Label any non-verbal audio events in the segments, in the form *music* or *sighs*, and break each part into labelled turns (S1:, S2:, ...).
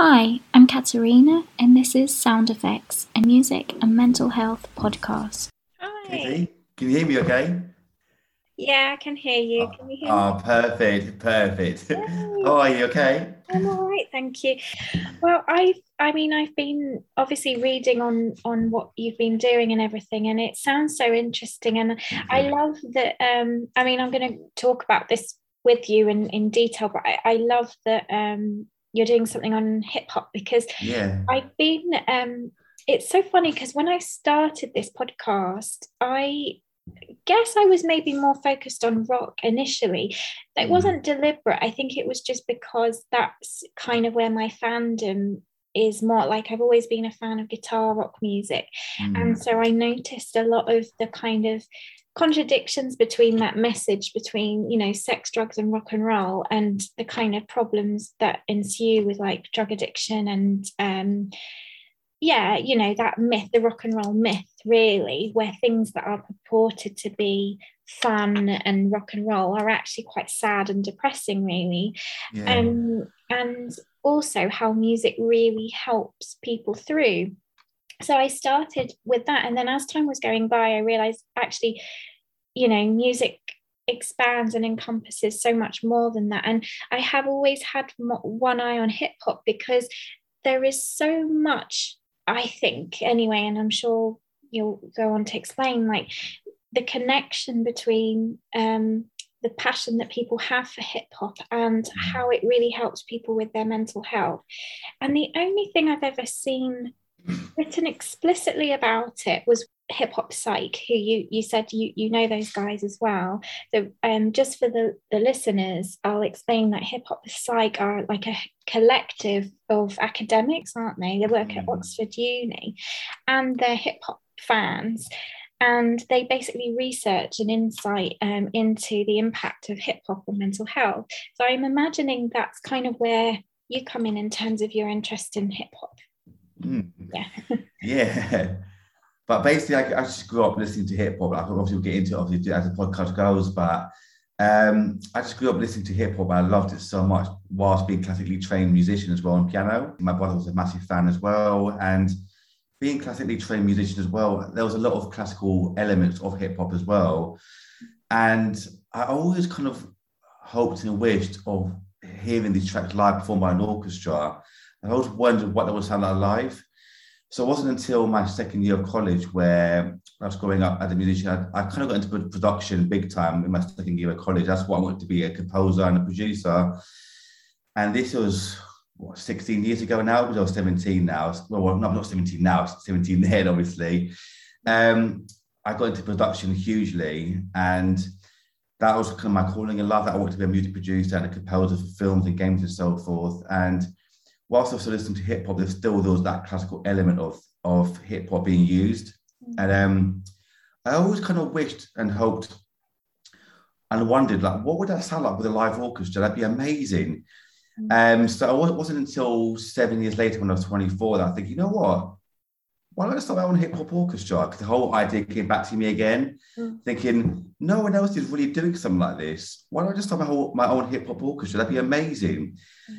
S1: Hi, I'm Katerina, and this is Sound Effects, a music and mental health podcast.
S2: Hi.
S3: Katie, can you hear me okay?
S2: Yeah, I can hear you. Can you hear me?
S3: Oh, perfect, perfect. *laughs*
S2: Yay.
S3: How are you? Okay.
S2: I'm all right, thank you. Well, I I mean, I've been obviously reading on on what you've been doing and everything, and it sounds so interesting. And I love that. Um, I mean, I'm going to talk about this with you in in detail, but I, I love that um you're doing something on hip hop because
S3: Yeah.
S2: I've been um it's so funny because when I started this podcast, I guess I was maybe more focused on rock initially. It
S3: Mm.
S2: wasn't deliberate. I think it was just because that's kind of where my fandom is more like I've always been a fan of guitar rock music.
S3: Mm.
S2: And so I noticed a lot of the kind of contradictions between that message between, you know, sex, drugs, and rock and roll, and the kind of problems that ensue with like drug addiction and, um, yeah, you know, that myth, the rock and roll myth, really, where things that are purported to be fun and rock and roll are actually quite sad and depressing, really
S3: yeah.
S2: um, and also how music really helps people through. So I started with that, and then as time was going by, I realized actually, you know, music expands and encompasses so much more than that. And I have always had one eye on hip hop because there is so much, I think, anyway, and I'm sure you'll go on to explain like the connection between um, the passion that people have for hip hop and how it really helps people with their mental health. And the only thing I've ever seen written explicitly about it was hip hop psych who you you said you you know those guys as well so um just for the the listeners i'll explain that hip hop psych are like a collective of academics aren't they they work at
S3: Mm.
S2: oxford uni and they're hip hop fans and they basically research and insight um, into the impact of hip hop on mental health. So I'm imagining that's kind of where you come in in terms of your interest in hip hop.
S3: Mm.
S2: Yeah. *laughs*
S3: Yeah. But basically, I, I just grew up listening to hip hop. Like, obviously, we'll get into it obviously as the podcast goes, but um, I just grew up listening to hip hop. I loved it so much whilst being classically trained musician as well on piano. My brother was a massive fan as well. And being classically trained musician as well, there was a lot of classical elements of hip hop as well. And I always kind of hoped and wished of hearing these tracks live performed by an orchestra. I always wondered what that would sound like live. So it wasn't until my second year of college where I was growing up as a musician, I, I kind of got into production big time in my second year of college. That's what I wanted to be a composer and a producer. And this was what 16 years ago now, because I was 17 now. Well, no, I'm not 17 now, 17 *laughs* then, obviously. Um, I got into production hugely, and that was kind of my calling in. That I wanted to be a music producer and a composer for films and games and so forth. And whilst I was listening to hip hop, there's still those that classical element of of hip hop being used, and um, I always kind of wished and hoped and wondered like, what would that sound like with a live orchestra? That'd be amazing. Um, so it wasn't until seven years later, when I was 24, that I think, you know what? Why don't I start my own hip hop orchestra? Because the whole idea came back to me again,
S2: Mm.
S3: thinking no one else is really doing something like this. Why don't I just start my, whole, my own hip hop orchestra? That'd be amazing.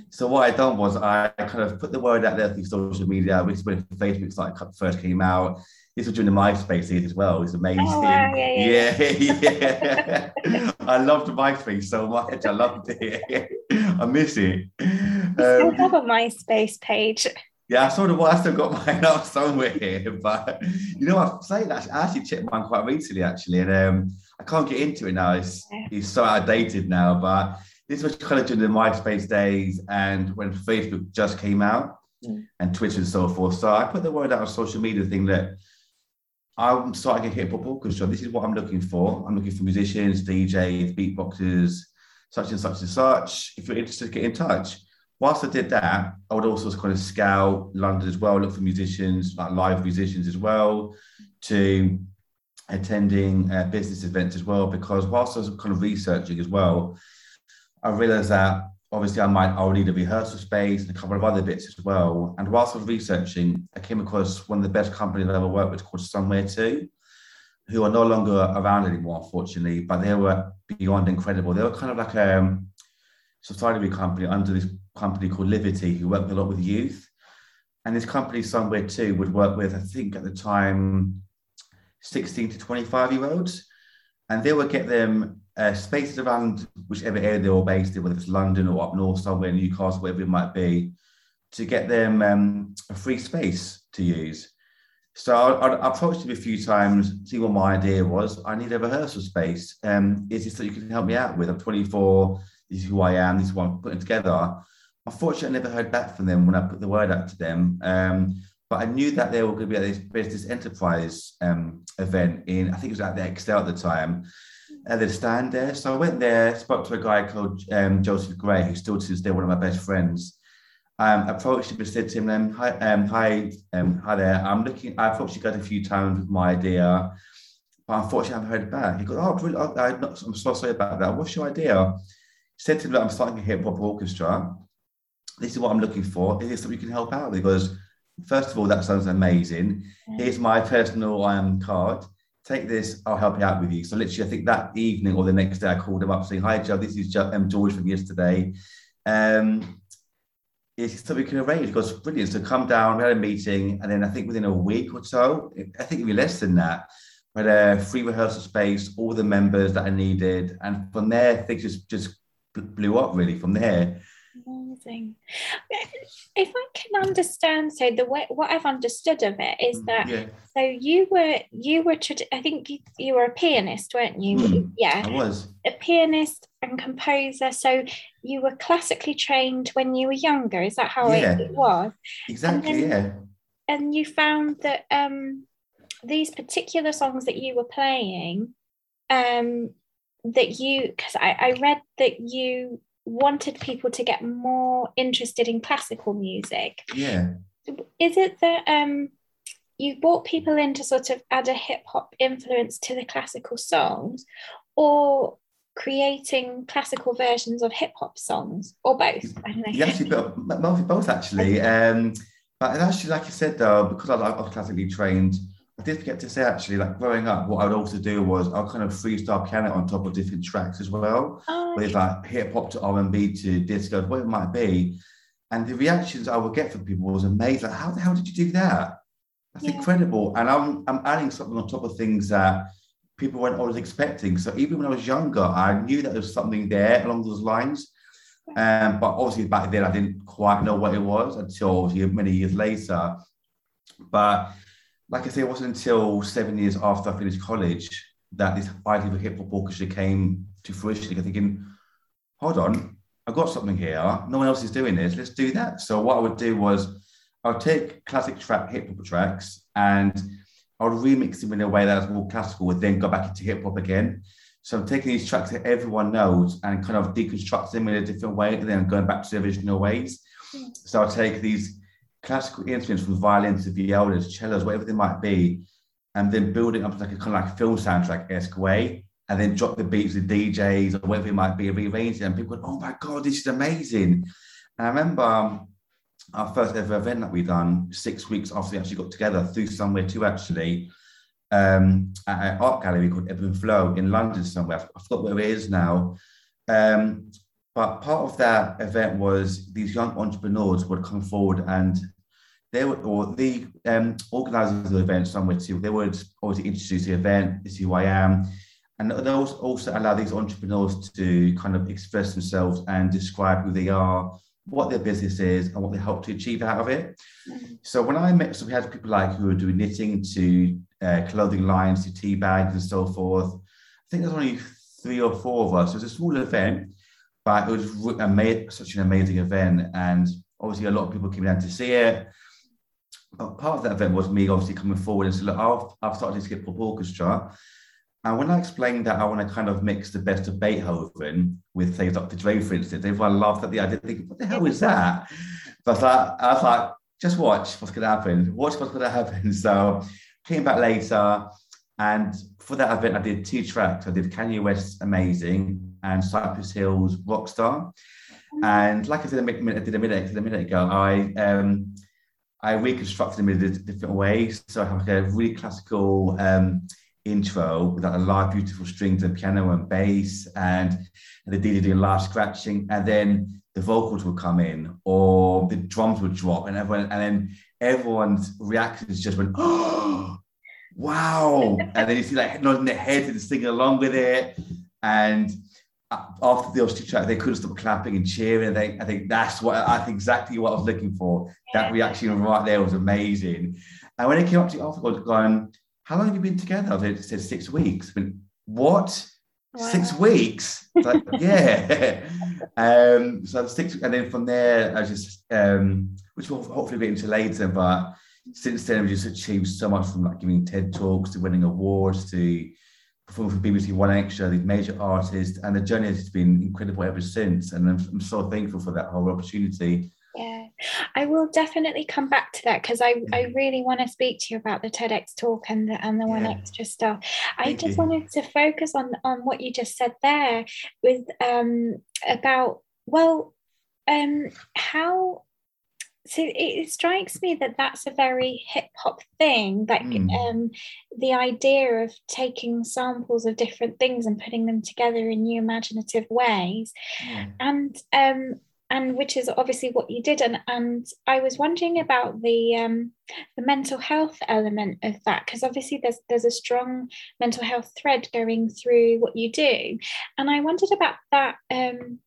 S3: So what I done was I kind of put the word out there through social media, which is when Facebook like first came out. This was during the MySpace days as well. It's amazing.
S2: Oh, wow, yeah,
S3: yeah, yeah. *laughs* *laughs* I loved MySpace so much. I loved it. *laughs* I miss it.
S2: I still
S3: Um,
S2: have a MySpace page.
S3: yeah, I sort of. I still got mine out somewhere here, but you know, I say that I actually checked mine quite recently, actually, and um, I can't get into it now. It's it's so outdated now. But this was kind of during the MySpace days, and when Facebook just came out,
S2: Mm.
S3: and Twitter and so forth. So I put the word out on social media thing that I'm starting a hip hop orchestra. This is what I'm looking for. I'm looking for musicians, DJs, beatboxers, such and such and such. If you're interested, get in touch whilst I did that, I would also kind of scout London as well, look for musicians, like live musicians as well, to attending uh, business events as well. Because whilst I was kind of researching as well, I realized that obviously I might I'll need a rehearsal space and a couple of other bits as well. And whilst I was researching, I came across one of the best companies I've ever worked with called Somewhereto, who are no longer around anymore, unfortunately, but they were beyond incredible. They were kind of like a um, subsidiary company under this company called Livity who worked a lot with youth. And this company, Somewhereto, would work with, I think at the time, 16 to 25 year olds. And they would get them uh, spaces around whichever area they were based in, whether it's London or up north somewhere, Newcastle, whatever it might be, to get them um, a free space to use. So I, I approached him a few times, see what my idea was. I need a rehearsal space. Um, is this that you can help me out with? I'm 24. This is who I am. This is what I'm putting together. Unfortunately, I never heard back from them when I put the word out to them. Um, but I knew that they were going to be at this business enterprise um, event in, I think it was at the ExCeL at the time, at the stand there. So I went there, spoke to a guy called um, Joseph Gray, who's still to this day one of my best friends. Um, approached him and said to him, um, "Hi, um, hi, um, hi there. I'm looking. I approached you guys a few times with my idea, but unfortunately, I haven't heard back." He goes, "Oh, brilliant. I, am so sorry about that. What's your idea?" He said to him, "I'm starting a hip hop orchestra. This is what I'm looking for. Is this something you can help out?" He goes, first of all, that sounds amazing. Here's my personal um, card. Take this, I'll help you out with you. So literally, I think that evening or the next day, I called him up saying, "Hi, Joe. This is Joe, um, George from yesterday. Um, is something we can arrange?" He goes, "Brilliant." So come down. We had a meeting, and then I think within a week or so, I think it'd be less than that. We had a free rehearsal space, all the members that I needed, and from there, things just just blew up really. From there,
S2: amazing. If I can understand, so the way what I've understood of it is that yeah. so you were you were I think you, you were a pianist, weren't you?
S3: Mm, yeah, I was
S2: a pianist and composer. So you were classically trained when you were younger. Is that how yeah. it was?
S3: Exactly.
S2: And
S3: then, yeah.
S2: And you found that um, these particular songs that you were playing um, that you because I, I read that you wanted people to get more interested in classical music.
S3: Yeah.
S2: Is it that um, you brought people in to sort of add a hip hop influence to the classical songs, or creating classical versions of hip hop songs, or both? I don't know.
S3: Actually, both, both actually. Um, but actually, like you said, though, because I, I was classically trained, I did forget to say actually, like growing up, what I would also do was I'll kind of freestyle piano on top of different tracks as well, oh, with like hip hop to R and B to disco, what it might be. And the reactions I would get from people was amazing. Like, how the hell did you do that? That's yeah. incredible. And I'm I'm adding something on top of things that people weren't always expecting. So even when I was younger, I knew that there was something there along those lines. Um, but obviously back then I didn't quite know what it was until obviously many years later. But like I say, it wasn't until seven years after I finished college that this idea of hip hop orchestra came to fruition. I'm thinking, hold on, I've got something here. No one else is doing this. Let's do that. So what I would do was I'll take classic track hip hop tracks and I'll remix them in a way that's more classical and then go back into hip hop again. So I'm taking these tracks that everyone knows and kind of deconstruct them in a different way and then going back to the original ways. Hmm. So I'll take these classical instruments from violins to violas, cellos, whatever they might be, and then build it up like a kind of like film soundtrack esque way, and then drop the beats with DJs or whatever it might be, rearrange. And people go, oh my God, this is amazing. And I remember um, our first ever event that we done six weeks after we actually got together through somewhereto, actually, um, at an art gallery called Ebb and Flow in London somewhere. I forgot where it is now. Um, but part of that event was these young entrepreneurs would come forward and they would, or the um, organizers of the event, somewhereto, they would obviously introduce the event, this is who I am. And they also allow these entrepreneurs to kind of express themselves and describe who they are, what their business is, and what they hope to achieve out of it. Mm-hmm. So when I met, so we had people like who were doing knitting to uh, clothing lines to tea bags and so forth. I think there's only three or four of us. It was a small event, but it was such an amazing event. And obviously, a lot of people came down to see it. But part of that event was me obviously coming forward and saying, look, I've, I've started to get pop orchestra. And when I explained that I want to kind of mix the best of Beethoven with, say, Dr. Dre, for instance, everyone laughed at the idea, thinking, what the hell is that? But I I was like just watch what's going to happen. Watch what's going to happen. *laughs* So came back later. And for that event, I did two tracks. I did Kanye West's Amazing and Cypress Hill's Rockstar. And like I said a minute, did a minute, did a minute ago, I um, I reconstructed them in different ways. So I have like a really classical um, intro with like a lot of beautiful strings and piano and bass, and, and the DJ doing live scratching, and then the the vocals would come in or the drums would drop and everyone and then everyone's reactions just went, oh, *gasps* wow. and then you see like nodding their heads and singing along with it. And after the two track, they couldn't stop clapping and cheering. I think, I think that's what I think exactly what I was looking for. That reaction right there was amazing. And when it came up to after going, how long have you been together? I said six weeks. I mean, what? Wow. Six weeks? *laughs* Like, yeah. um, so six, and then from there, I just, um, which we'll hopefully get into later, but since then, we've just achieved so much from like giving TED Talks to winning awards to performing for BBC 1Xtra, these major artists, and the journey has been incredible ever since. And I'm, I'm so thankful for that whole opportunity.
S2: Yeah, I will definitely come back to that because I, I mm. really want to speak to you about the TEDx talk and the and the 1Xtra stuff. I just you. wanted to focus on on what you just said there with um about well um how so it, strikes me that that's a very hip hop thing like mm. um, the idea of taking samples of different things and putting them together in new imaginative ways mm. and um, and which is obviously what you did and and I was wondering about the um, the mental health element of that because obviously there's there's a strong mental health thread going through what you do and I wondered about that um,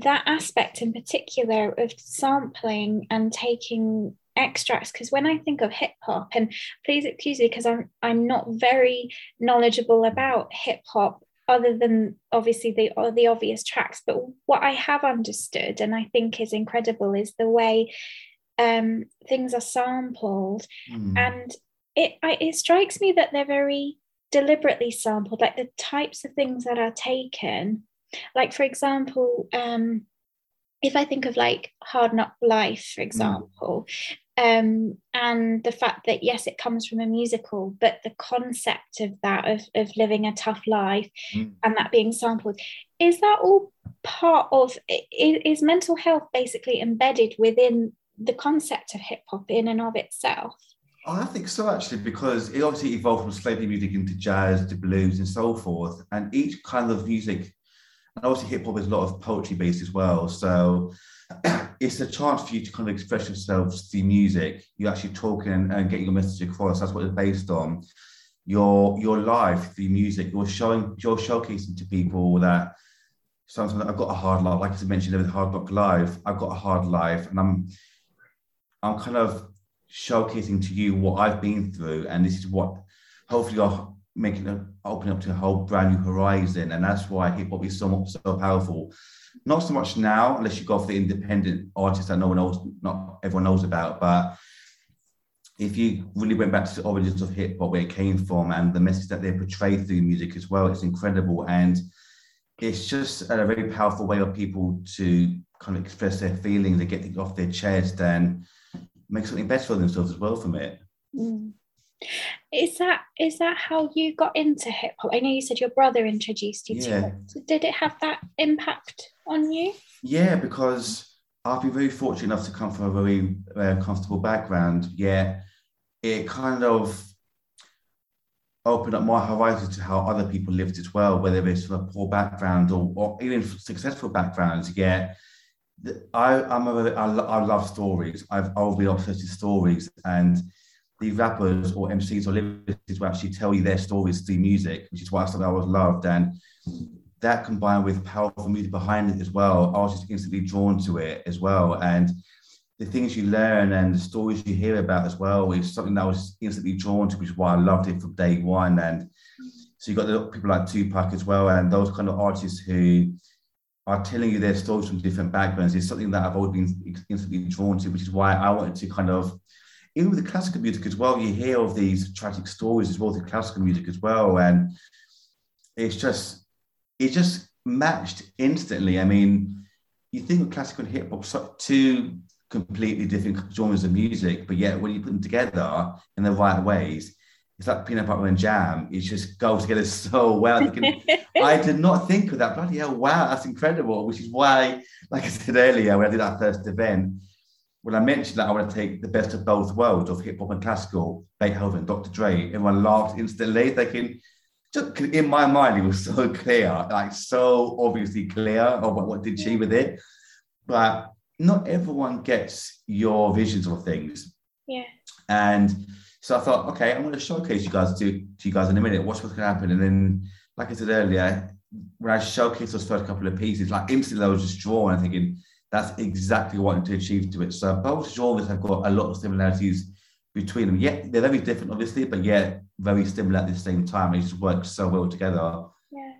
S2: that aspect in particular of sampling and taking extracts because when I think of hip hop and please excuse me because I'm I'm not very knowledgeable about hip hop other than obviously the the obvious tracks but what I have understood and I think is incredible is the way um, things are sampled mm. and it I, it strikes me that they're very deliberately sampled like the types of things that are taken like, for example, um, if I think of like Hard Knock Life, for mm. example, mm. um, and the fact that yes, it comes from a musical, but the concept of that of, of living a tough life mm. and that being sampled, is that all part of is, mental health basically embedded within the concept of hip hop in and of itself?
S3: I think so, actually, because it obviously evolved from slavery music into jazz, to blues, and so forth. And each kind of music and obviously hip hop is a lot of poetry based as well. So *clears throat* it's a chance for you to kind of express yourself through music. You're actually talking and, getting your message across. That's what it's based on. Your your life through music. You're showing you're showcasing to people that sometimes I've got a hard life. Like I mentioned with Hard Rock Live, I've got a hard life, and I'm I'm kind of showcasing to you what I've been through, and this is what hopefully I'll making it open up to a whole brand new horizon. And that's why hip hop is so so powerful. Not so much now, unless you go for the independent artists that no one knows, not everyone knows about. But if you really went back to the origins of hip hop, where it came from, and the message that they portray through music as well, it's incredible. And it's just a very powerful way of people to kind of express their feelings, they get things off their chest and make something better for themselves as well from it.
S2: Mm. Is that is that how you got into hip hop? I know you said your brother introduced you yeah. to it. Did it have that impact on you?
S3: Yeah, because I've been very fortunate enough to come from a very uh, comfortable background. Yeah, it kind of opened up my horizon to how other people lived as well, whether it's from a poor background or, or even successful backgrounds. Yeah, I, I'm a, I, I love stories. I've always been obsessed with stories and the rappers or MCs or lyricists will actually tell you their stories through music, which is why I thought I was loved. And that combined with powerful music behind it as well, I was just instantly drawn to it as well. And the things you learn and the stories you hear about as well is something that I was instantly drawn to, which is why I loved it from day one. And so you've got the people like Tupac as well, and those kind of artists who are telling you their stories from different backgrounds is something that I've always been instantly drawn to, which is why I wanted to kind of even with the classical music as well, you hear of these tragic stories as well through classical music as well, and it's just it just matched instantly. I mean, you think of classical and hip hop, so two completely different genres of music, but yet when you put them together in the right ways, it's like peanut butter and jam. It just goes together *laughs* so well. I *laughs* did not think of that. Bloody hell! Wow, that's incredible. Which is why, like I said earlier, when I did that first event, when I mentioned that I want to take the best of both worlds of hip hop and classical, Beethoven, Dr. Dre, everyone laughed instantly, thinking, just in my mind, it was so *laughs* clear, like so obviously clear of what, what did she with it. but not everyone gets your visions of things.
S2: Yeah.
S3: And so I thought, okay, I'm going to showcase you guys to, to you guys in a minute. What's what's going to happen? And then, like I said earlier, when I showcased those first couple of pieces, like instantly I was just drawn and thinking that's exactly what I want to achieve to it. So both genres have got a lot of similarities between them. Yeah, they're very different, obviously, but yet very similar at the same time. It just works so well together.
S2: Yeah.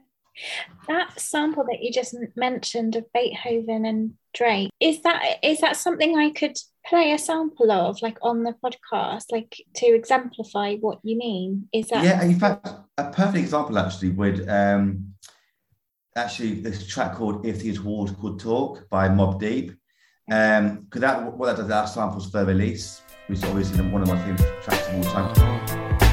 S2: That sample that you just mentioned of Beethoven and Drake is that is that something I could play a sample of like on the podcast like to exemplify what you mean is that
S3: yeah in fact a perfect example actually would um actually this track called if these walls could talk by Mobb Deep. Um because that what that does that samples Für Elise which is obviously one of my favorite tracks of all time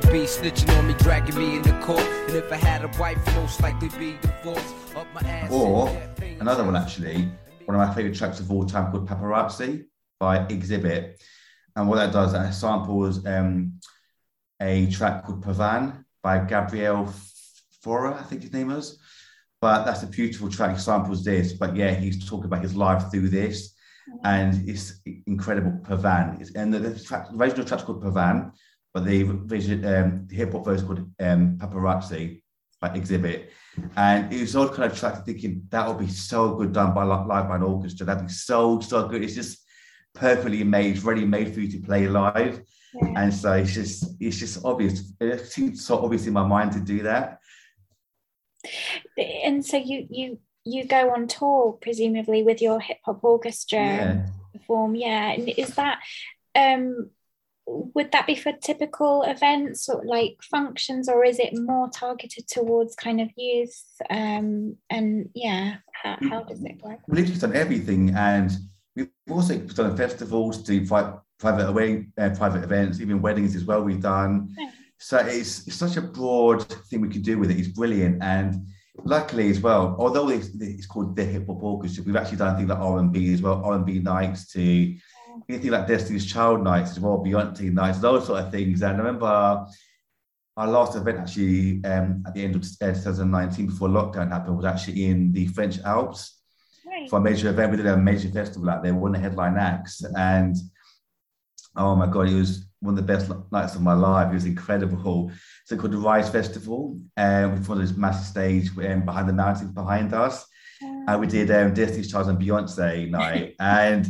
S4: probably be snitching on me, dragging me into court. And if I had a wife, most likely be divorced. Up my ass.
S3: Or another one actually, one of my favorite tracks of all time called Paparazzi by Xzibit. And what that does, that samples um, a track called Pavane by Gabriel Fauré, I think his name is. But that's a beautiful track, He samples this. But yeah, he's talking about his life through this. And it's incredible, Pavane. It's, and the, the, track, the original track's called Pavane, but the vision, um, the hip hop version called um, Paparazzi by Xzibit. And it was all kind of track thinking that would be so good done by live by an orchestra. That'd be so, so good. It's just perfectly made, ready made for you to play live. Yeah. And so it's just it's just obvious. It seems so obvious in my mind to do that.
S2: And so you you you go on tour presumably with your hip hop orchestra yeah. perform. Yeah. And is that um would that be for typical events or like functions or is it more targeted towards kind of youth um, and yeah how, how does it work?
S3: We've literally done everything and we've also done festivals to private away uh, private events even weddings as well we've done. Yeah. so it's, it's such a broad thing we can do with it. It's brilliant and luckily as well although it's, it's called the hip hop orchestra we've actually done things like r&b as well r&b nights to anything like Destiny's Child nights as well, Beyonce nights, those sort of things. And I remember our last event actually um, at the end of 2019 before lockdown happened was actually in the French Alps right. for a major event. We did a major festival out there, one of the headline acts. And oh my God, it was one of the best nights of my life. It was incredible. So called the Rise Festival, and um, we this massive stage um, behind the mountains behind us. And we did um, Destiny's Child and Beyonce night. *laughs* and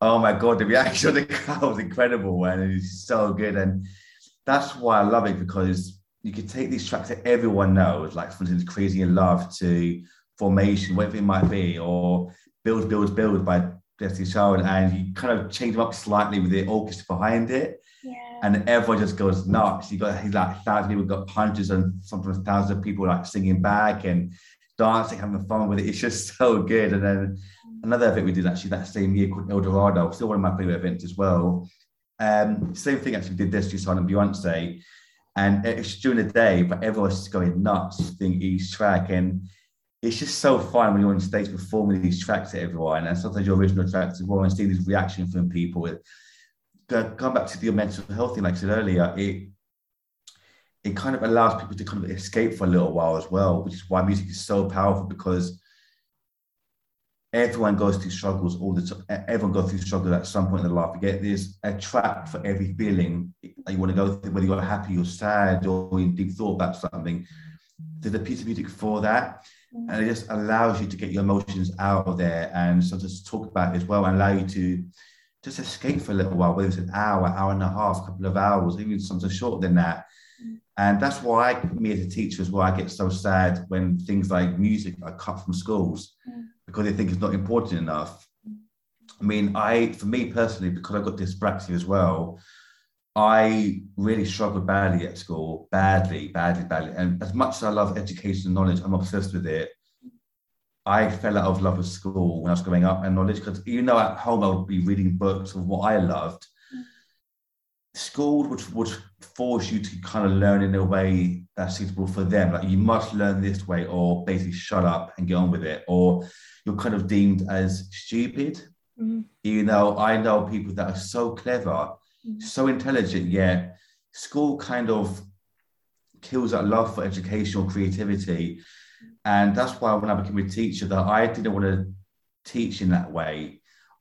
S3: oh my God, the reaction of the crowd was incredible and it was so good. And that's why I love it because you could take these tracks that everyone knows, like for instance, Crazy in Love to Formation, whatever it might be, or Build, Build, Build by Destiny's Child, and you kind of change them up slightly with the orchestra behind it.
S2: Yeah.
S3: And everyone just goes nuts. You got he's like thousands of people, got hundreds and sometimes thousands of people like singing back and dancing, having fun with it. It's just *laughs* so good. And then another event we did actually that same year called El Dorado, still one of my favorite events as well. Um, same thing actually did this Sign and Beyonce. And it's during the day, but everyone's just going nuts doing each track. And it's just so fun when you're on stage performing these tracks to everyone. And sometimes your original tracks as well, and seeing this reaction from people. It, come back to your mental health thing, like I said earlier, it it kind of allows people to kind of escape for a little while as well, which is why music is so powerful because everyone goes through struggles all the time. Everyone goes through struggles at some point in their life. You get there's a track for every feeling that you want to go through, whether you're happy or sad or in deep thought about something. There's a piece of music for that. Mm. And it just allows you to get your emotions out of there and sometimes talk about it as well and allow you to just escape for a little while, whether it's an hour, hour and a half, a couple of hours, even something shorter than that. And that's why I, me as a teacher is why I get so sad when things like music are cut from schools mm. because they think it's not important enough. I mean, I, for me personally, because I've got dyspraxia as well, I really struggled badly at school, badly, badly, badly. And as much as I love education and knowledge, I'm obsessed with it. I fell out of love with school when I was growing up and knowledge because even though at home I would be reading books of what I loved, school would, would force you to kind of learn in a way that's suitable for them. Like you must learn this way, or basically shut up and get on with it, or you're kind of deemed as stupid.
S2: Mm.
S3: You know, I know people that are so clever,
S2: Mm.
S3: so intelligent, yet school kind of kills that love for educational creativity. And that's why when I became a teacher, that I didn't want to teach in that way.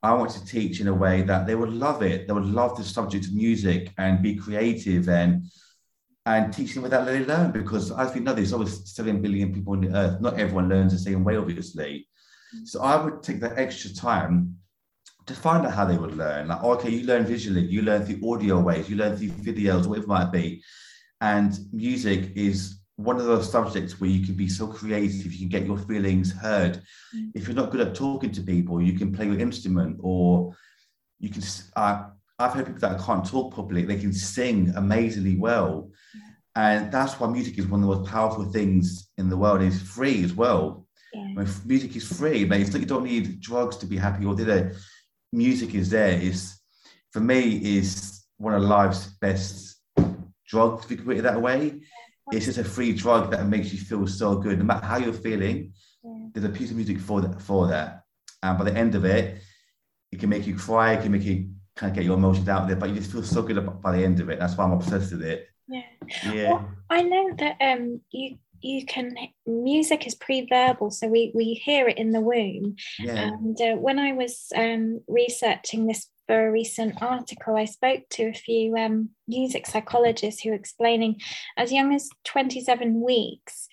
S3: I want to teach in a way that they would love it. They would love the subject of music and be creative and and teaching that they learn because as we know there's always 7 billion people on the earth. Not everyone learns the same way, obviously. Mm-hmm. So I would take that extra time to find out how they would learn. Like, okay, you learn visually, you learn through audio ways, you learn through videos, whatever it might be. And music is one of those subjects where you can be so creative, you can get your feelings heard.
S2: Mm.
S3: If you're not good at talking to people, you can play your instrument or you can. Uh, I've heard people that can't talk properly, they can sing amazingly well. And that's why music is one of the most powerful things in the world. It's free as well.
S2: Yeah.
S3: When f- music is free, but it's you don't need drugs to be happy or did it. Music is there. Is for me is one of life's best drugs, if you can put it that way. It's just a free drug that makes you feel so good. No matter how you're feeling,
S2: Yeah.
S3: there's a piece of music for that. For that, and by the end of it, it can make you cry. It can make you kind of get your emotions out there, but you just feel so good by the end of it. That's why I'm obsessed with it.
S2: Yeah.
S3: Yeah,
S2: Well, I know that um you you can music is pre-verbal, so we we hear it in the womb.
S3: yeah,
S2: And uh, when I was um, researching this for a recent article, I spoke to a few um, music psychologists who were explaining as young as 27 weeks,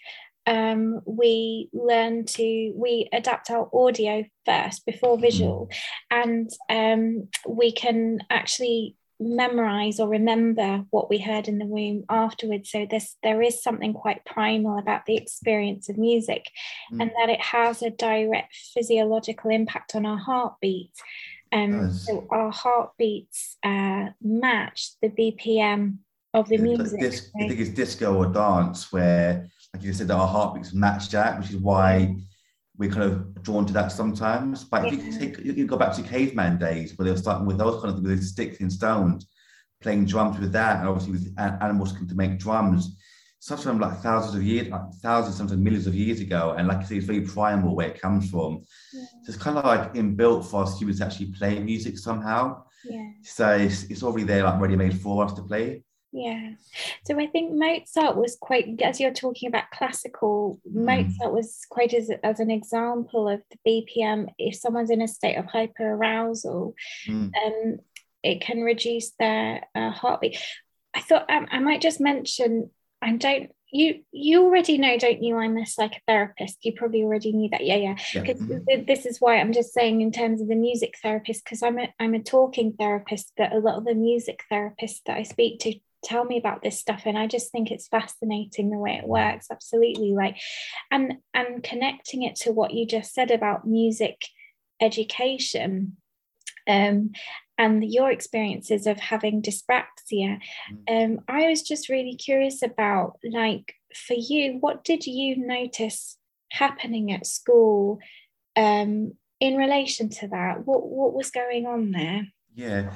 S2: um, we learn to, we adapt our audio first before visual, and um, we can actually memorize or remember what we heard in the womb afterwards. So this there is something quite primal about the experience of music
S3: Mm.
S2: and that it has a direct physiological impact on our heartbeat um, so our heartbeats uh, match the bpm of the
S3: like
S2: music
S3: dis- I think it's disco or dance where, like you said, that our heartbeats match that, which is why we're kind of drawn to that sometimes. But if you take, you can go back to caveman days where they were starting with those kind of with sticks and stones, playing drums with that, and obviously with animals can to make drums. Such from like thousands of years, like thousands, sometimes millions of years ago, and like I say, it's very primal where it comes from.
S2: Yeah.
S3: So it's kind of like inbuilt for us humans to actually play music somehow.
S2: yeah
S3: So it's, it's already there, like ready made for us to play.
S2: Yeah. So I think Mozart was quite, as you're talking about classical,
S3: Mm.
S2: Mozart was quite as, as an example of the BPM. If someone's in a state of hyperarousal,
S3: Mm.
S2: um, it can reduce their uh, heartbeat. I thought um, I might just mention, I don't, you you already know, don't you? I'm a psychotherapist. You probably already knew that. Yeah, yeah
S3: Yeah.
S2: because this is why I'm just saying in terms of the music therapist because I'm a I'm a talking therapist but a lot of the music therapists that I speak to tell me about this stuff and I just think it's fascinating the way it works absolutely like and and connecting it to what you just said about music education um and your experiences of having dyspraxia um I was just really curious about like for you what did you notice happening at school um, in relation to that? What what was going on there?
S3: Yeah.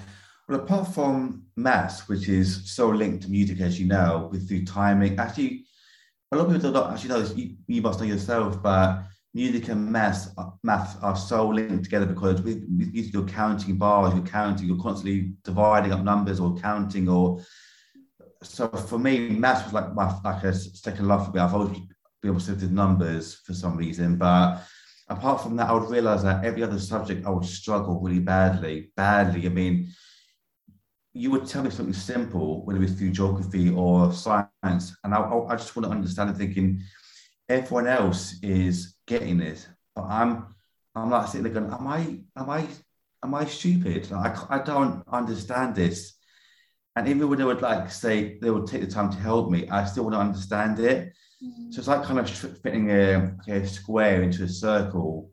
S3: Well, apart from maths, which is so linked to music, as you know, with the timing, actually, a lot of people don't actually know this. You, you must know yourself, but music and maths, uh, maths are so linked together because with, with music, you're counting bars, you're counting, you're constantly dividing up numbers or counting. Or so for me, maths was like my like a second love for me. I've always been obsessed with numbers for some reason, but apart from that, I would realize that every other subject I would struggle really badly, badly. I mean, you would tell me something simple, whether it's through geography or science, and I, I just want to understand it thinking everyone else is getting this, but I'm I'm like sitting there going, am I am I am I stupid? Like, I, I don't understand this. And even when they would like say they would take the time to help me, I still wouldn't understand it. Mm. So it's like kind of fitting a, a square into a circle.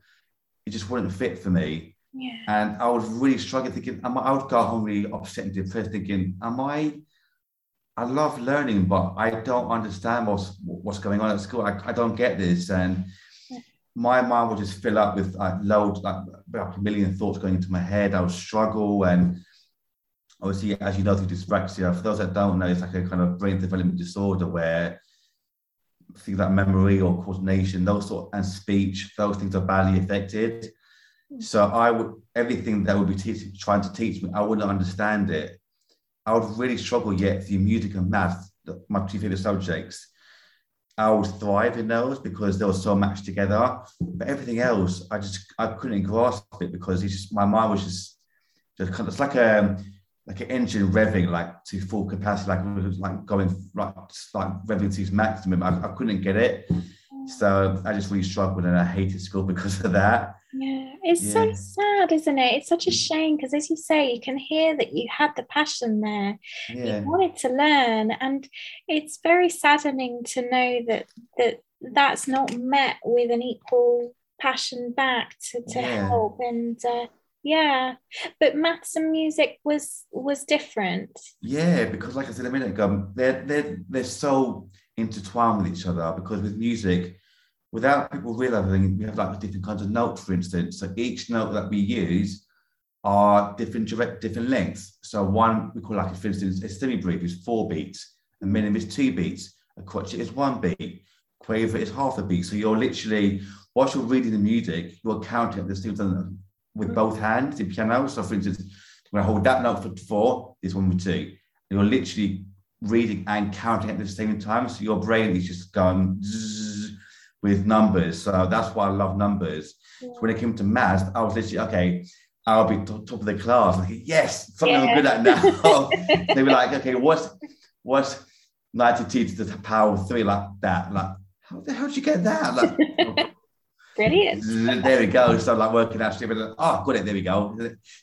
S3: It just wouldn't fit for me.
S2: Yeah.
S3: And I was really struggling thinking, am I, I would go home really upset and depressed thinking, am I, I love learning, but I don't understand what's, what's going on at school. I, I don't get this. And. My mind would just fill up with uh, like loads, like, like a million thoughts going into my head. I would struggle and obviously, as you know, through dyspraxia, for those that don't know, it's like a kind of brain development disorder where things like memory or coordination, those sort and speech, those things are badly affected. Hmm. So I would everything that would be teaching, trying to teach me, I wouldn't understand it. I would really struggle yet through music and math, my two favorite subjects. I would thrive in those because they were so matched together. But everything else, I just I couldn't grasp it because it's just my mind was just just kind of it's like a like an engine revving like to full capacity, like like going like like revving to its maximum. I, I couldn't get it. So I just really struggled and I hated school because of that.
S2: Yeah, it's so sad, isn't it? It's such a shame because, as you say, you can hear that you had the passion there.
S3: Yeah.
S2: You wanted to learn, and it's very saddening to know that that that's not met with an equal passion back to, to
S3: Yeah.
S2: help. And uh, yeah, but maths and music was was different.
S3: Yeah, because like I said a minute ago, they're they're they're so intertwined with each other. Because with music, without people realizing, we have like different kinds of notes, for instance. So each note that we use are different direct different lengths. So one we call like, for instance, a semibreve is four beats, a minim is two beats, a crotchet is one beat, quaver is half a beat. So you're literally whilst you're reading the music, you're counting up the students with mm. both hands in piano. So for instance, when I hold that note for four, this one with two. And you're literally reading and counting at the same time. So your brain is just going zzz with numbers. So that's why I love numbers. So when it came to maths, I was literally, okay, I'll be top, top of the class. Like, yes, something I'm good at now. *laughs* *laughs* they were like, okay, what's what's 92 to the power of three like that? Like, how the hell did you get that? Like, *laughs*
S2: Brilliant.
S3: there we go. So like working out stupid. Oh, got it. There we go.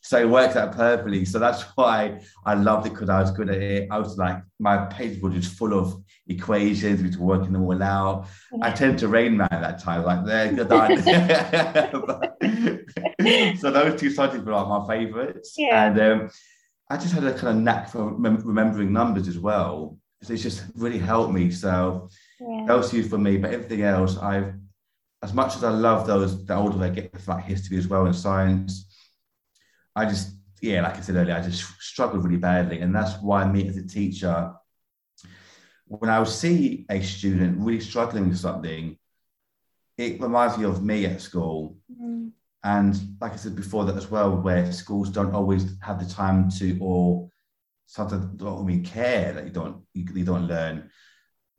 S3: So it works out perfectly. So that's why I loved it because I was good at it. I was like my page was just full of equations, which were working them all out. I tend to rain man at that time. Like there, good *laughs* so those two subjects were like my favorites.
S2: Yeah.
S3: And um, I just had a kind of knack for remem- remembering numbers as well. So it's just really helped me. So
S2: Yeah.
S3: those two for me, but everything else, I've as much as I love those, the older I get with like history as well and science, I just yeah, like I said earlier, I just struggled really badly, and that's why me as a teacher, when I see a student really struggling with something, it reminds me of me at school.
S2: Mm.
S3: And like I said before, that as well, where schools don't always have the time to, or sometimes don't even care that you don't you, you don't learn.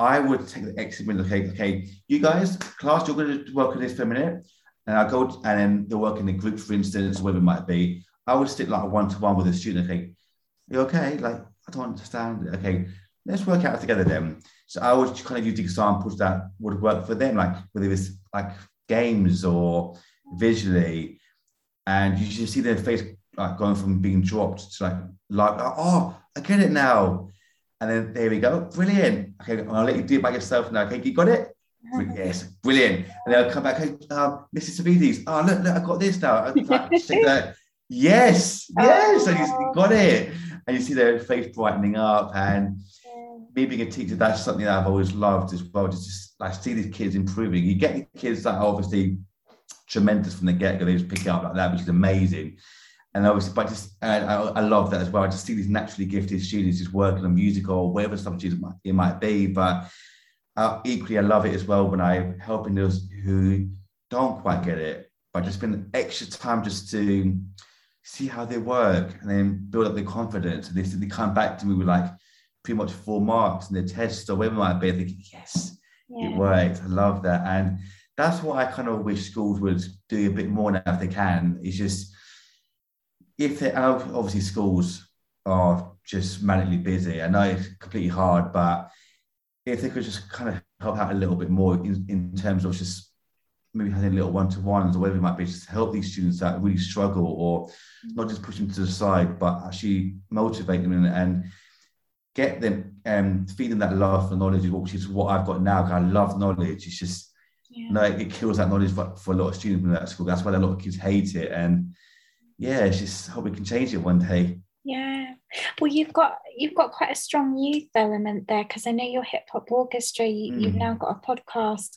S3: I would take the extra minute. Okay, okay, you guys, class, you're going to work on this for a minute, and I go and then they're working in groups, for instance, whatever it might be. I would stick like a one to one with a student. Okay, you okay? Like I don't understand. Okay, let's work out together then. So I would kind of use examples that would work for them, like whether it was like games or visually, and you just see their face like going from being dropped to like like oh I get it now, and then there we go, brilliant. Okay, I'll let you do it by yourself now. Okay, you got it. Yes, brilliant. And they'll come back. Hey, um, Mrs. Savides, oh look, look, I got this now. I- shake that. *laughs* Yes, yes, and you got it, and you see their face brightening up. And me being a teacher, that's something that I've always loved as well. Just, just like see these kids improving. You get the kids that are obviously tremendous from the get go. They just pick it up like that, which is amazing. And obviously, but just I, I love that as well. I just see these naturally gifted students just working on music or whatever subject it might, it might be. But uh, equally, I love it as well when I'm helping those who don't quite get it, but just spend extra time just to see how they work and then build up their confidence. And they, they come back to me with like pretty much full marks in their tests or whatever it might be. I think, yes, it
S2: Yeah.
S3: worked. I love that. And that's what I kind of wish schools would do a bit more now if they can. It's just if they and obviously schools are just manically busy. I know it's completely hard, but if they could just kind of help out a little bit more in, in terms of just maybe having a little one-to-ones or whatever it might be, just to help these students that really struggle or mm-hmm. not just push them to the side, but actually motivate them and, and get them and feed them that love for knowledge, which is what I've got now. I love knowledge. It's just
S2: Yeah.
S3: no, it kills that knowledge for, for a lot of students in that school. That's why a lot of kids hate it. And yeah, just hope we can change it one day.
S2: Yeah. Well, you've got you've got quite a strong youth element there because I know your hip hop orchestra. You, You've
S3: Mm.
S2: now got a podcast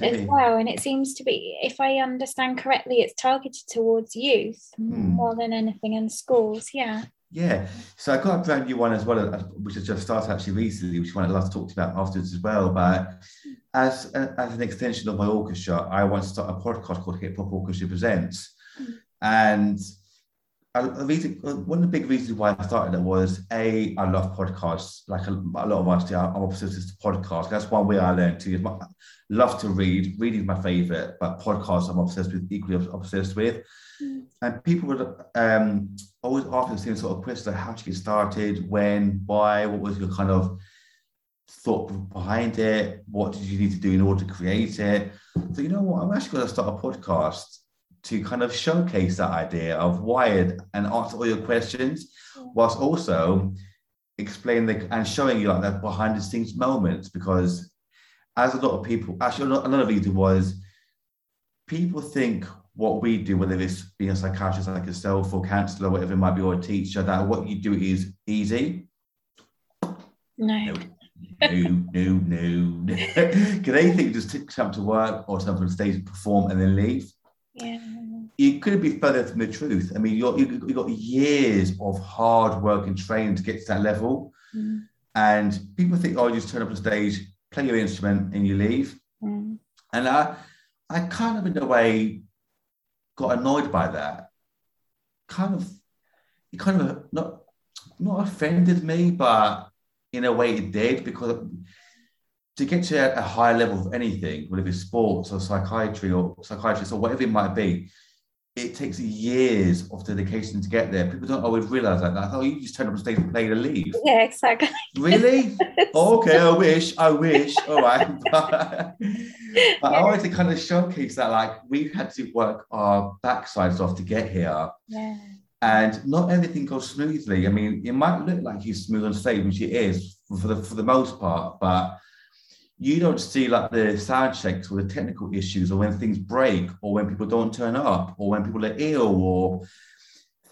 S2: as well, and it seems to be, if I understand correctly, it's targeted towards youth
S3: Mm.
S2: more than anything in schools. Yeah.
S3: Yeah, so I got a brand new one as well, uh, which has just started actually recently, which one I'd love to talk about afterwards as well. But as, as an extension of my orchestra, I want to start a podcast called Hip Hop Orchestra Presents. And a reason, one of the big reasons why I started it was A, I love podcasts. Like a, a lot of us do, I'm obsessed with podcasts. That's one way I learned to love to read. Reading is my favorite, but podcasts I'm obsessed with, equally obsessed with. Mm. And people would um, always ask the same sort of questions like how to get started, when, why, what was your kind of thought behind it? What did you need to do in order to create it? So, you know what? I'm actually going to start a podcast to kind of showcase that idea of wired and answer all your questions, whilst also explain the and showing you like that behind the scenes moments. Because as a lot of people, actually, another reason was people think what we do, whether it's being a psychiatrist like yourself or counselor, whatever it might be, or a teacher, that what you do is easy.
S2: No.
S3: No, no, no. Can *laughs* they think just come to work or on stage, perform, and then leave?
S2: Yeah.
S3: You couldn't be further from the truth. I mean, you're, you, got years of hard work and training to get to that level. Mm. And people think, oh, you just turn up on stage, play your instrument, and you leave. Mm. And I, I kind of, in a way, got annoyed by that. Kind of, it kind of not not offended me, but in a way it did because to get to a higher level of anything, whether it's sports or psychiatry or psychiatrist or whatever it might be, it takes years of dedication to get there. People don't always realize that. I thought oh, you just turn up on stage and play the leave.
S2: Yeah, exactly. *laughs*
S3: Really? oh, okay, I wish, I wish. All right. but, *laughs* but I wanted to kind of showcase that, like, we've had to work our backsides off to get here.
S2: Yeah.
S3: And not everything goes smoothly. I mean, it might look like he's smooth on stage, which it is for the, for the most part, but you don't see like the sound checks or the technical issues or when things break or when people don't turn up or when people are ill or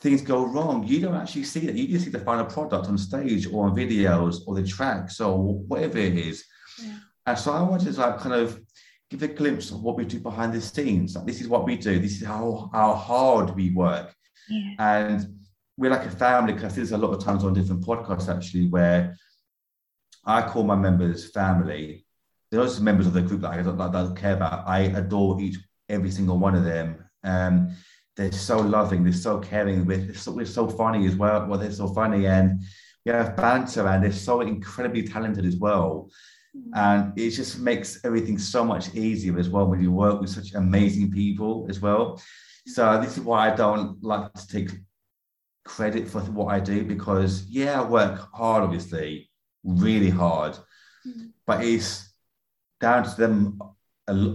S3: things go wrong. You don't actually see that. You just see the final product on stage or on videos or the tracks or whatever it is. Yeah. And so I wanted to like kind of give a glimpse of what we do behind the scenes. Like this is what we do. This is how how hard we work.
S2: Yeah.
S3: And we're like a family because there's a lot of times on different podcasts actually where I call my members family those members of the group that I don't, that I care about. I adore each every single one of them. Um, they're so loving, they're so caring, we're so, we're so funny as well. Well, they're so funny, and we have banter, and they're so incredibly talented as well. Mm. And it just makes everything so much easier as well when you work with such amazing people as well. So this is why I don't like to take credit for what I do because yeah, I work hard, obviously, really hard, mm. but it's down to them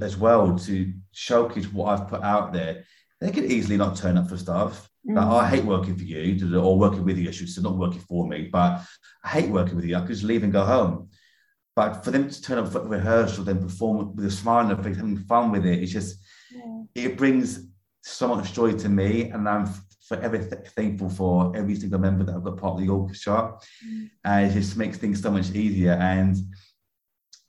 S3: as well to showcase what I've put out there. They could easily not turn up for stuff. Mm. Like, I hate working for you, or working with you, I should say, not working for me, but I hate working with you. I could just leave and go home. But for them to turn up for rehearsal, then perform with a smile and having fun with it, it's just, yeah. it brings so much joy to me. And I'm forever th- thankful for every single member that I've got part of the orchestra. Mm. And it just makes things so much easier. And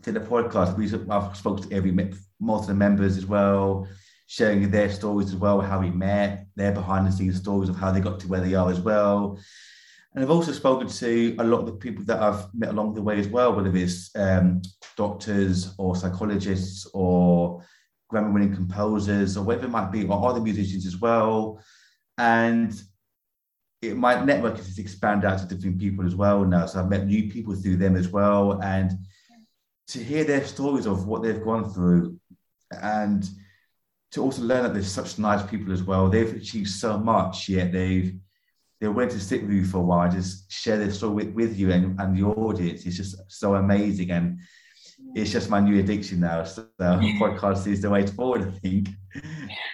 S3: to the podcast, we I've spoken to every most of the members as well, sharing their stories as well, how we met, their behind the scenes stories of how they got to where they are as well. And I've also spoken to a lot of the people that I've met along the way as well, whether it's um, doctors or psychologists or Grammy winning composers or whatever it might be, or other musicians as well. And it, my network has expanded out to different people as well now. So I've met new people through them as well. And to hear their stories of what they've gone through and to also learn that there's such nice people as well. They've achieved so much, yet they've they're willing to sit with you for a while, just share their story with, with you and, and the audience. It's just so amazing. And it's just my new addiction now. So *laughs* podcast is the way forward, I think.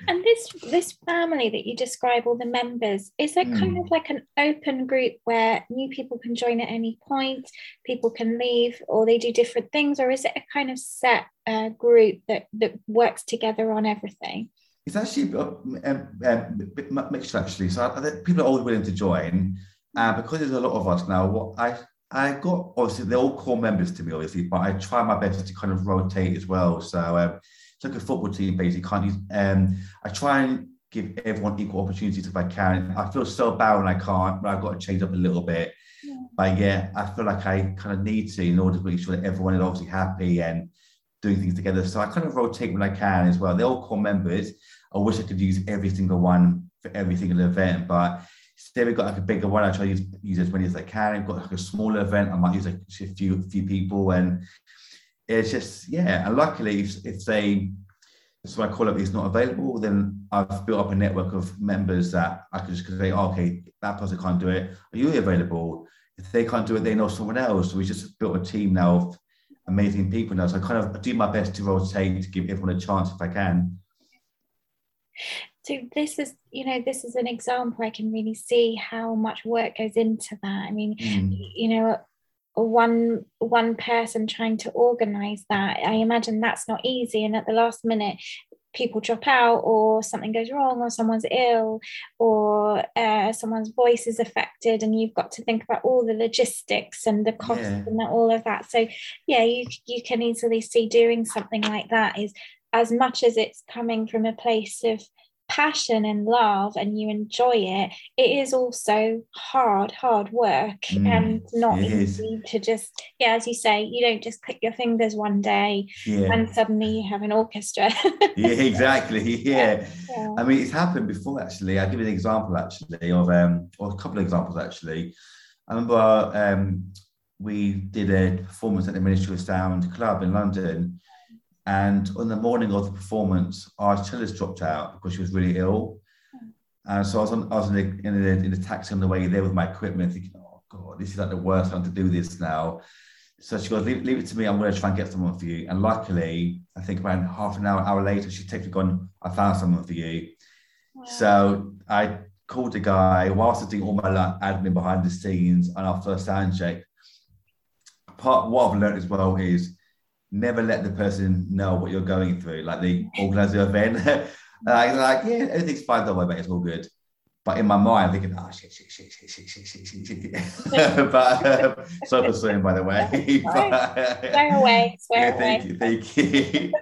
S2: And this this family that you describe, all the members, is it mm. kind of like an open group where new people can join at any point, people can leave, or they do different things, or is it a kind of set uh, group that that works together on everything?
S3: It's actually a um, um, mixture actually. So people are always willing to join, uh, because there's a lot of us now. What I I got obviously they're all core members to me, obviously, but I try my best to kind of rotate as well. So um, it's like a football team basically. Can't use, um, I try and give everyone equal opportunities if I can. I feel so bad when I can't, but I've got to change up a little bit. Yeah. But yeah, I feel like I kind of need to in order to make sure that everyone is obviously happy and doing things together. So I kind of rotate when I can as well. They're all core members. I wish I could use every single one for every single event, but say we've got like a bigger one, I try to use, use as many as I can. I've got like a smaller event, I might use like a few few people, and it's just yeah. And luckily, if, if they so my call up is not available, then I've built up a network of members that I can just say, oh, okay, that person can't do it. Are you available? If they can't do it, they know someone else. So we just built a team now of amazing people now. So I kind of do my best to rotate to give everyone a chance if I can.
S2: So this is, you know, this is an example. I can really see how much work goes into that. I mean, mm. you know, one one person trying to organize that i imagine that's not easy and at the last minute people drop out or something goes wrong or someone's ill or uh, someone's voice is affected and you've got to think about all the logistics and the costs yeah. and all of that so yeah you you can easily see doing something like that is as much as it's coming from a place of passion and love and you enjoy it, it is also hard, hard work mm, and not easy is. to just, yeah, as you say, you don't just click your fingers one day yeah. and suddenly you have an orchestra. *laughs*
S3: yeah, exactly. Yeah. yeah. I mean, it's happened before actually. I'll give you an example actually of, um, or a couple of examples actually. I remember um, we did a performance at the Ministry of Sound Club in London and on the morning of the performance, our cellist dropped out because she was really ill. Hmm. And so I was, on, I was in, the, in, the, in the taxi on the way there with my equipment, thinking, oh God, this is like the worst time to do this now. So she goes, leave, leave it to me. I'm going to try and get someone for you. And luckily, I think around half an hour, hour later, she texted gone, I found someone for you. Wow. So I called the guy whilst I was doing all my like, admin behind the scenes on our first sound check. Part what I've learned as well is never let the person know what you're going through. Like they organize the event, *laughs* like, like yeah, everything's fine, don't worry about it, it's all good. But in my mind, I'm thinking, oh shit, shit, shit, shit, shit, shit, shit, shit, shit. *laughs* but um, for swearing, by the way. *laughs*
S2: but, swear away, swear
S3: yeah, thank away. you, thank you.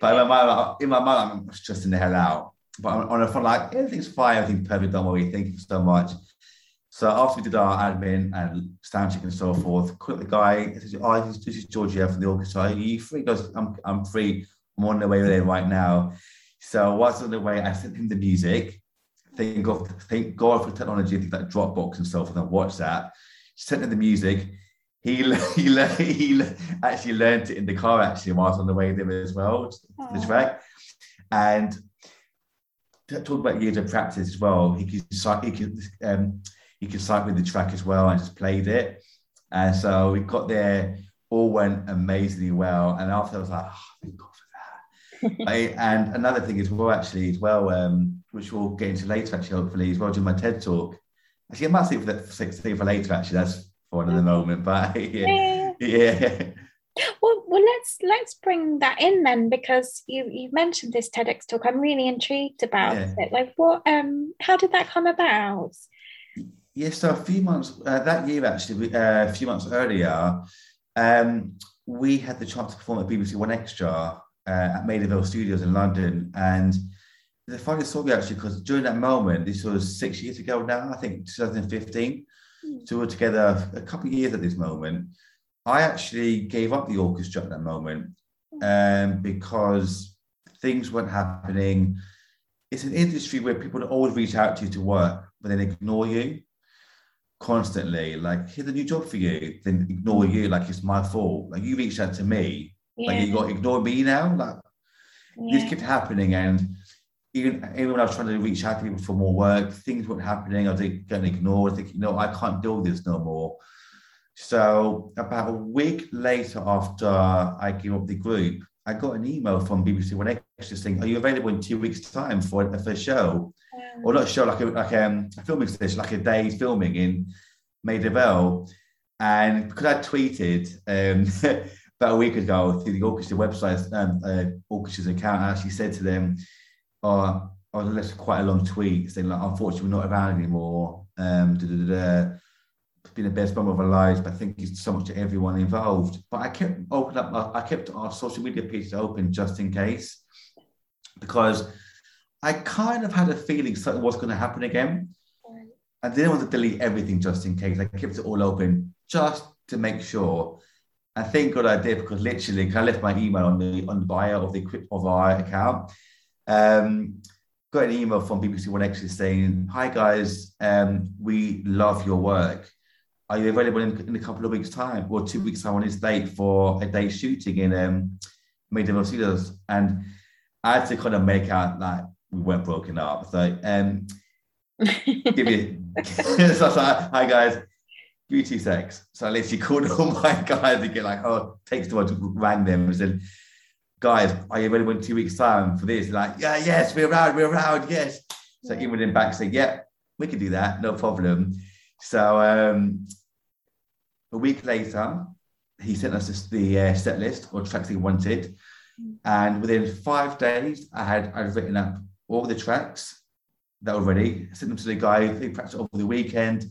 S3: but in my mind, in my mind, I'm stressing the hell out. But on a phone, like everything's fine, everything's perfect. Don't worry. Thank you so much. So after we did our admin and sound check and so forth, called the guy, He says, oh, this is, is Georgia from the orchestra. Are you free? He goes, I'm, I'm free. I'm on the way there right now. So whilst on the way, I sent him the music. Thank God, thank God for technology, things like Dropbox and so forth and WhatsApp. Sent him the music. He, *laughs* he, he actually learned it in the car actually whilst on the way there as well, the track. And talk about years of practice as well. He could, he could um, he could with the track as well I just played it. And so we got there, all went amazingly well. And after I was like, oh, thank God for that. *laughs* I, and another thing as well, actually, as well, um, which we'll get into later, actually, hopefully, as well, during my TED talk. Actually, I might save for, that, save for later, actually. That's for another moment. But *laughs* yeah. yeah.
S2: Well, well, let's let's bring that in then because you you mentioned this TEDx talk. I'm really intrigued about yeah. it. Like, what um, how did that come about?
S3: Yes, so a few months uh, that year, actually, uh, a few months earlier, um, we had the chance to perform at BBC 1Xtra uh, at Maida Vale Studios in London. And the funny story, actually, because during that moment, this was six years ago now, I think 2015. Mm. So we were together a couple of years at this moment. I actually gave up the orchestra at that moment hmm. um, because things weren't happening. It's an industry where people always reach out to you to work, but then ignore you constantly like here's a new job for you then ignore you like it's my fault like you reached out to me yeah. like you got ignore me now like yeah. this kept happening and even, even when I was trying to reach out to people for more work, things weren't happening. I was getting ignored. I think, you know, I can't do this no more. So about a week later after I gave up the group, I got an email from BBC One Extra saying, "Are you available in two weeks' time for a, for a show?" Or not a show like a like um, a filming station, like a day's filming in Maida Vale. And because I tweeted um, *laughs* about a week ago through the orchestra website, um, uh, orchestra's account, I actually said to them, "Oh, I was left quite a long tweet saying like, unfortunately, we're not around anymore. Um, da, da, da, It's been the best moment of our lives, but thank you so much to everyone involved. But I kept open up, I kept our social media pages open just in case, because I kind of had a feeling something was going to happen again. I didn't want to delete everything just in case. I kept it all open just to make sure. I thank God I did because literally I left my email on the on the bio of the of our account. Um, got an email from BBC 1Xtra saying, "Hi guys, um, we love your work. Are you available in, in, a couple of weeks' time or two weeks' time on this date for a day shooting in um, Maida Studios?" And I had to kind of make out that we weren't broken up. *laughs* *laughs* So, um, give you, so like, "Hi guys." Give me two secs. So I literally *laughs* called all my guys to get like, oh, takes too much, rang them and said, guys, are you ready in two weeks' time for this? Like, yeah, yes, we're around, we're around, yes. So yeah. emailed back saying, yeah, we can do that, no problem. So um, a week later, he sent us the uh, set list or tracks he wanted. And within five days, I had I'd written up all the tracks that were ready, sent them to the guy, they practiced over the weekend.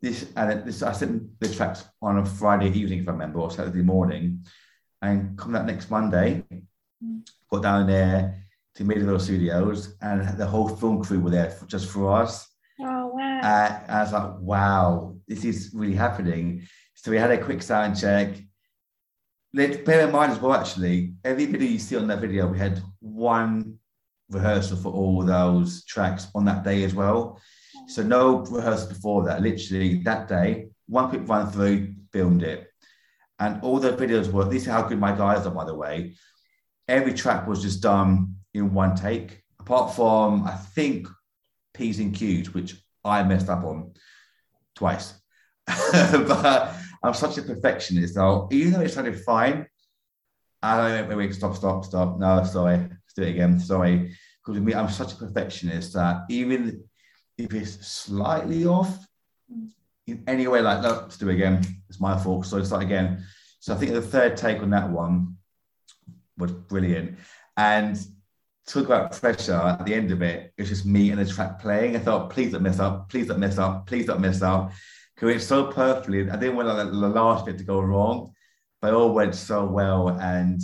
S3: This and this I sent the tracks on a Friday evening, if I remember, or Saturday morning and come that next Monday, mm. got down there to Maida Vale Studios, and the whole film crew were there for, just for us.
S2: Oh wow!
S3: Uh, I was like, wow, this is really happening. So we had a quick sound check. Bear in mind as well, actually, every video you see on that video, we had one rehearsal for all those tracks on that day as well. So no rehearsal before that. Literally that day, one quick run through, filmed it. And all the videos were, this is how good my guys are, by the way. Every track was just done in one take, apart from, I think, P's and Q's, which I messed up on twice. *laughs* but I'm such a perfectionist, though, even though it sounded fine, I don't know, wait, wait, stop, stop, stop. No, sorry, let's do it again. Sorry. Because me, I'm such a perfectionist that even if it's slightly off, in any way like, no, let's do it again. It's my fault. So start again. So I think the third take on that one was brilliant. And talk about pressure at the end of it, it's just me and the track playing. I thought, please don't mess up, please don't mess up, please don't mess up. Because it's so perfectly. I didn't want like, the last bit to go wrong, it all went so well. And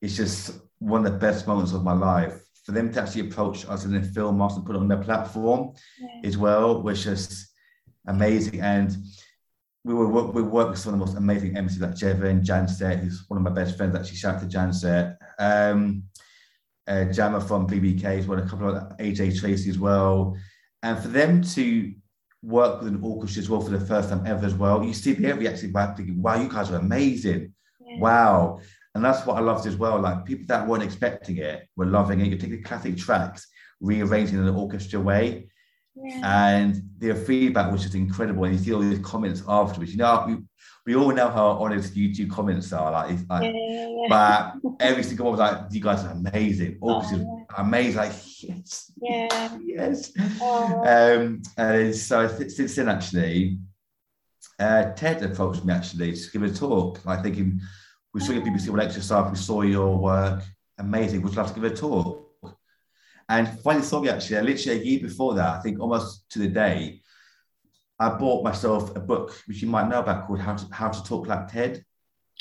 S3: it's just one of the best moments of my life. For them to actually approach us and then film us and put it on their platform yeah. as well was just amazing. And we were we worked with some of the most amazing MCs like Jevon, Janset, who's one of my best friends. Actually, shout out to Janset. Um, uh, Jammer from BBK as well, a couple of AJ Tracey as well. And for them to work with an orchestra as well for the first time ever as well, you see the reaction back thinking, wow, you guys are amazing. Yeah. Wow. And that's what I loved as well. Like people that weren't expecting it were loving it. You're taking classic tracks, rearranging in an orchestra way. And their feedback was just incredible. And you see all these comments afterwards. You know, we, we all know how honest YouTube comments are. Like, like yeah, yeah, yeah. but every single one was like, "You guys are amazing, oh, amazing." Like, yes,
S2: yeah,
S3: yes. Oh. Um, and so since then, actually, uh, Ted approached me actually to give a talk. Like thinking, we saw your BBC 1Xtra stuff. We saw your work. Amazing. Would you love to give a talk? And funny story, actually, literally a year before that, I think almost to the day, I bought myself a book which you might know about called How to How to Talk Like TED.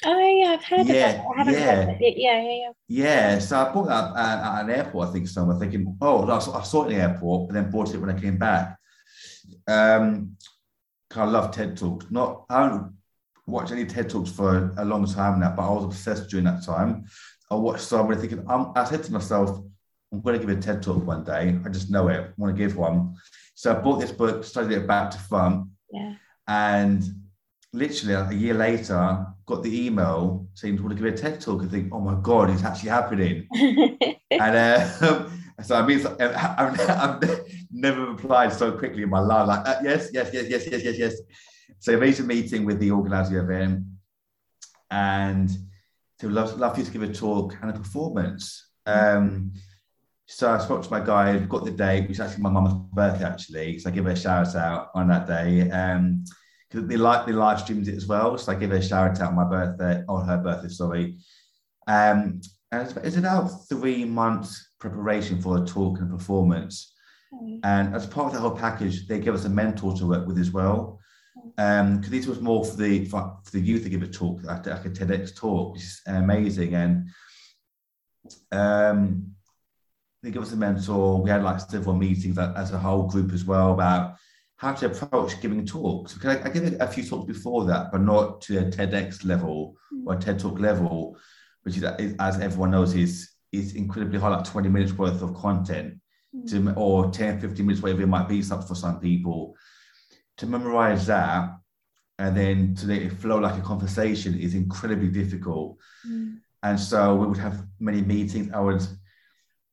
S2: Oh yeah, I've heard yeah, of it. yeah. It. Yeah, yeah, yeah.
S3: Yeah, so I bought that at, at an airport, I think somewhere, thinking, oh, I saw, I saw it in the airport, but then bought it when I came back. Um, I love TED Talks. Not I don't watch any TED Talks for a long time now, but I was obsessed during that time. I watched some and thinking, um, I said to myself, I'm going to give a TED talk one day. I just know it. I want to give one. So I bought this book, studied it back to front.
S2: Yeah.
S3: And literally a year later, got the email saying, "Want to give a TED talk?" I think, "Oh my god, it's actually happening!" *laughs* and uh, *laughs* so I mean, I've, *laughs* I've, never replied so quickly in my life. Like, uh, yes, yes, yes, yes, yes, yes, yes. So I made a meeting with the organizer event, and to love, love you to give a talk and a performance. Um, so I spoke to my guy, got the date, which is actually my mum's birthday, actually. So I give her a shout out on that day. Um, because they like they live streamed it as well. So I give her a shout out on my birthday, on her birthday, sorry. Um, and it's, it's about three months preparation for a talk and performance. Mm. And as part of the whole package, they give us a mentor to work with as well. Um, because this was more for the for, the youth to give a talk, like, like a TEDx talk, which is amazing. And um they give us a mentor. We had like several meetings as a whole group as well about how to approach giving talks. Because I, I gave a few talks before that, but not to a TEDx level or a TED Talk level, which is, as everyone knows, is is incredibly hard, like 20 minutes worth of content to, or 10, 15 minutes, whatever it might be something for some people. To memorize that and then to let it flow like a conversation is incredibly difficult.
S2: Mm.
S3: And so we would have many meetings. I would,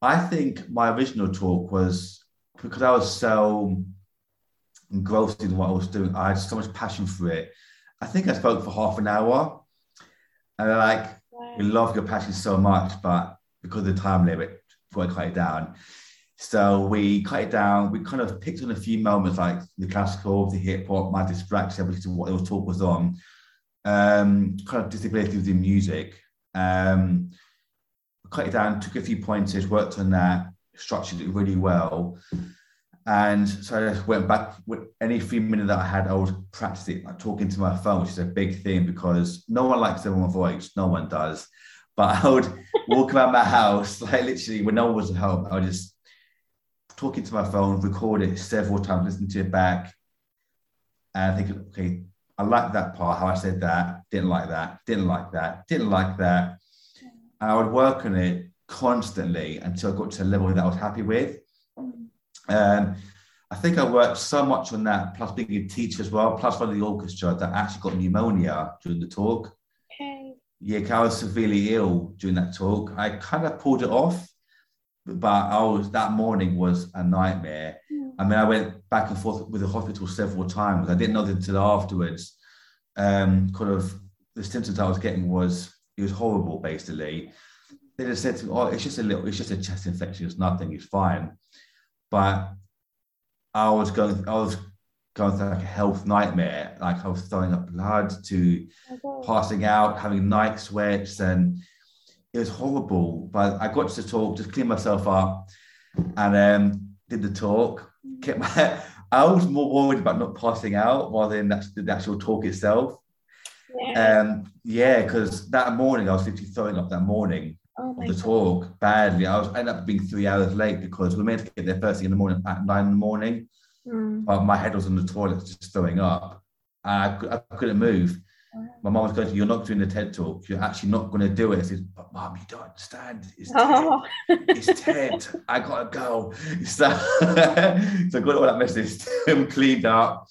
S3: I think my original talk was because I was so engrossed in what I was doing, I had so much passion for it. I think I spoke for half an hour. And they're like, we love your passion so much, but because of the time limit, we cut it down. So we cut it down. We kind of picked on a few moments like the classical, the hip hop, my distraction, which is what the talk was on. Um, kind of disability within music. Um, cut it down, took a few pointers, worked on that, structured it really well. And so I just went back with any free minute that I had, I would practice it, like talking to my phone, which is a big thing because no one likes their own voice, no one does. But I would walk around my house, *laughs* like literally when no one was at home, I would just talking to my phone, record it several times, listen to it back, and I think, okay, I like that part, how I said that, didn't like that, didn't like that, didn't like that. And I would work on it constantly until I got to a level that I was happy with. Um, I think I worked so much on that, plus being a teacher as well, plus running the orchestra, that I actually got pneumonia during the talk.
S2: Okay.
S3: Yeah, I was severely ill during that talk. I kind of pulled it off, but I was that morning was a nightmare. I mean, I went back and forth with the hospital several times. I didn't know until afterwards. Um, kind of the symptoms I was getting was it was horrible. Basically, they just said to me, "Oh, it's just a little, it's just a chest infection. It's nothing. It's fine." But I was going, I was going through like a health nightmare. Like I was throwing up blood to
S2: Okay.
S3: passing out, having night sweats, and it was horrible. But I got to the talk, just clean myself up, and um, did the talk. Kept my, I was more worried about not passing out rather than the actual talk itself.
S2: Yeah.
S3: Um, yeah, because that morning I was literally throwing up that morning
S2: oh
S3: of the
S2: God.
S3: talk badly. I was ended up being three hours late because we were meant to get there first thing in the morning at nine in the morning,
S2: Mm.
S3: but my head was on the toilet just throwing up. I, I couldn't move. My mom was going, "You're not doing the TED talk. You're actually not going to do it." I said, "But mom, you don't understand. It's TED.
S2: Oh.
S3: It's TED. I gotta go." *laughs* So, *laughs* so I got all that message, *laughs* cleaned up,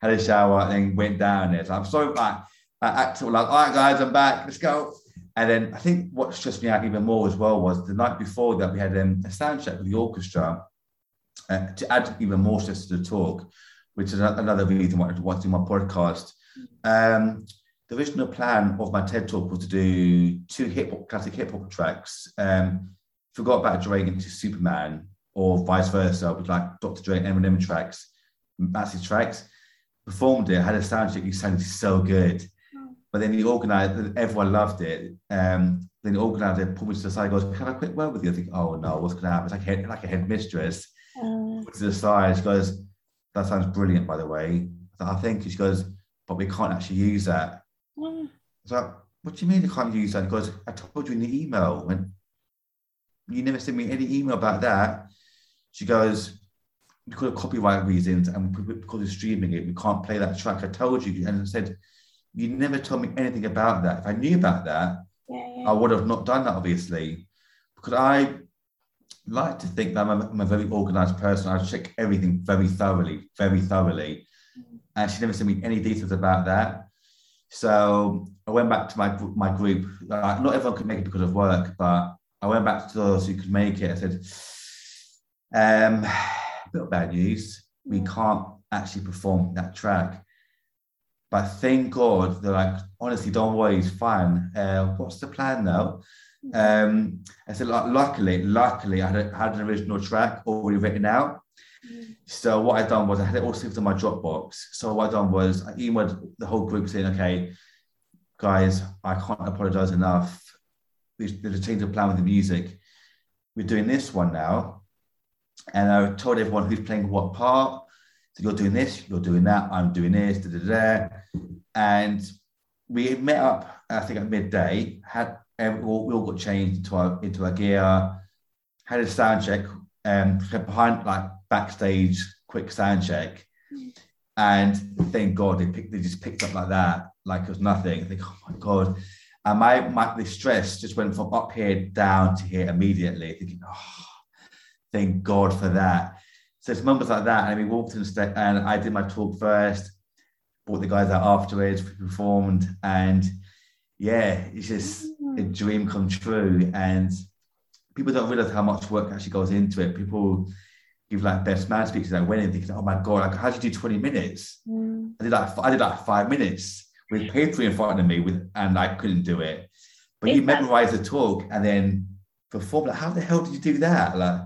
S3: had a shower, and then went down there. So I'm so like, I acted like, "All right, guys, I'm back. Let's go." And then I think what stressed me out even more as well was the night before that we had um, a sound check with the orchestra uh, to add even more stress to the talk, which is another reason why I want to do my podcast. Um, the original plan of my TED talk was to do two hip hop, classic hip hop tracks. Um, forgot about Dre into Superman, or vice versa, with like Dr. Dre and Eminem tracks, massive tracks. Performed it, had a sound check, it sounded so good. But then the organizer, everyone loved it. Um, then the organizer pulled me to the side, and goes, "Can I quit work with you?" I think, "Oh no, what's going to happen?" It's like a head, like a headmistress. Put to the side, she goes, "That sounds brilliant, by the way." I thought, I think she goes, "But we can't actually use that." I was like, "What do you mean you can't use that?" He goes, "I told you in the email, and you never sent me any email about that." She goes, "Because of copyright reasons and because of streaming it, we can't play that track." I told you, and I said, "You never told me anything about that. If I knew about that,
S2: yeah,
S3: I would have not done that, obviously, because I like to think that I'm a, I'm a very organized person. I check everything very thoroughly, very thoroughly. Mm. And she never sent me any details about that. So I went back to my my group. Uh, not everyone could make it because of work, but I went back to those who could make it. I said, um, a *sighs* bit of bad news. We can't actually perform that track. But thank God, they're like, honestly, don't worry, it's fine. Uh, what's the plan now? Um, I said, luckily, luckily, I had, a, had an original track already written out. So what I done was I had it all saved in my Dropbox. So what I done was I emailed the whole group saying, okay, guys, I can't apologize enough. There's, there's a change of plan with the music. We're doing this one now. And I told everyone who's playing what part. So you're doing this, you're doing that, I'm doing this, da da da. And we met up, I think at midday, had we all, we all got changed into our into our gear, had a sound check, um, behind like backstage, quick sound check, and thank God they picked, they just picked up like that, like it was nothing. I think, oh my God. And my, my the stress just went from up here down to here immediately, thinking, oh, thank God for that. So it's moments like that. And we walked in and I did my talk first, brought the guys out afterwards, performed, and yeah, it's just a dream come true. And people don't realize how much work actually goes into it. People give like best man speeches I went in thinking, oh my god, like how did you do 20 minutes? Mm. I did like I did like five minutes with paper in front of me with and I couldn't do it. But you memorize the talk and then perform. Like, how the hell did you do that? Like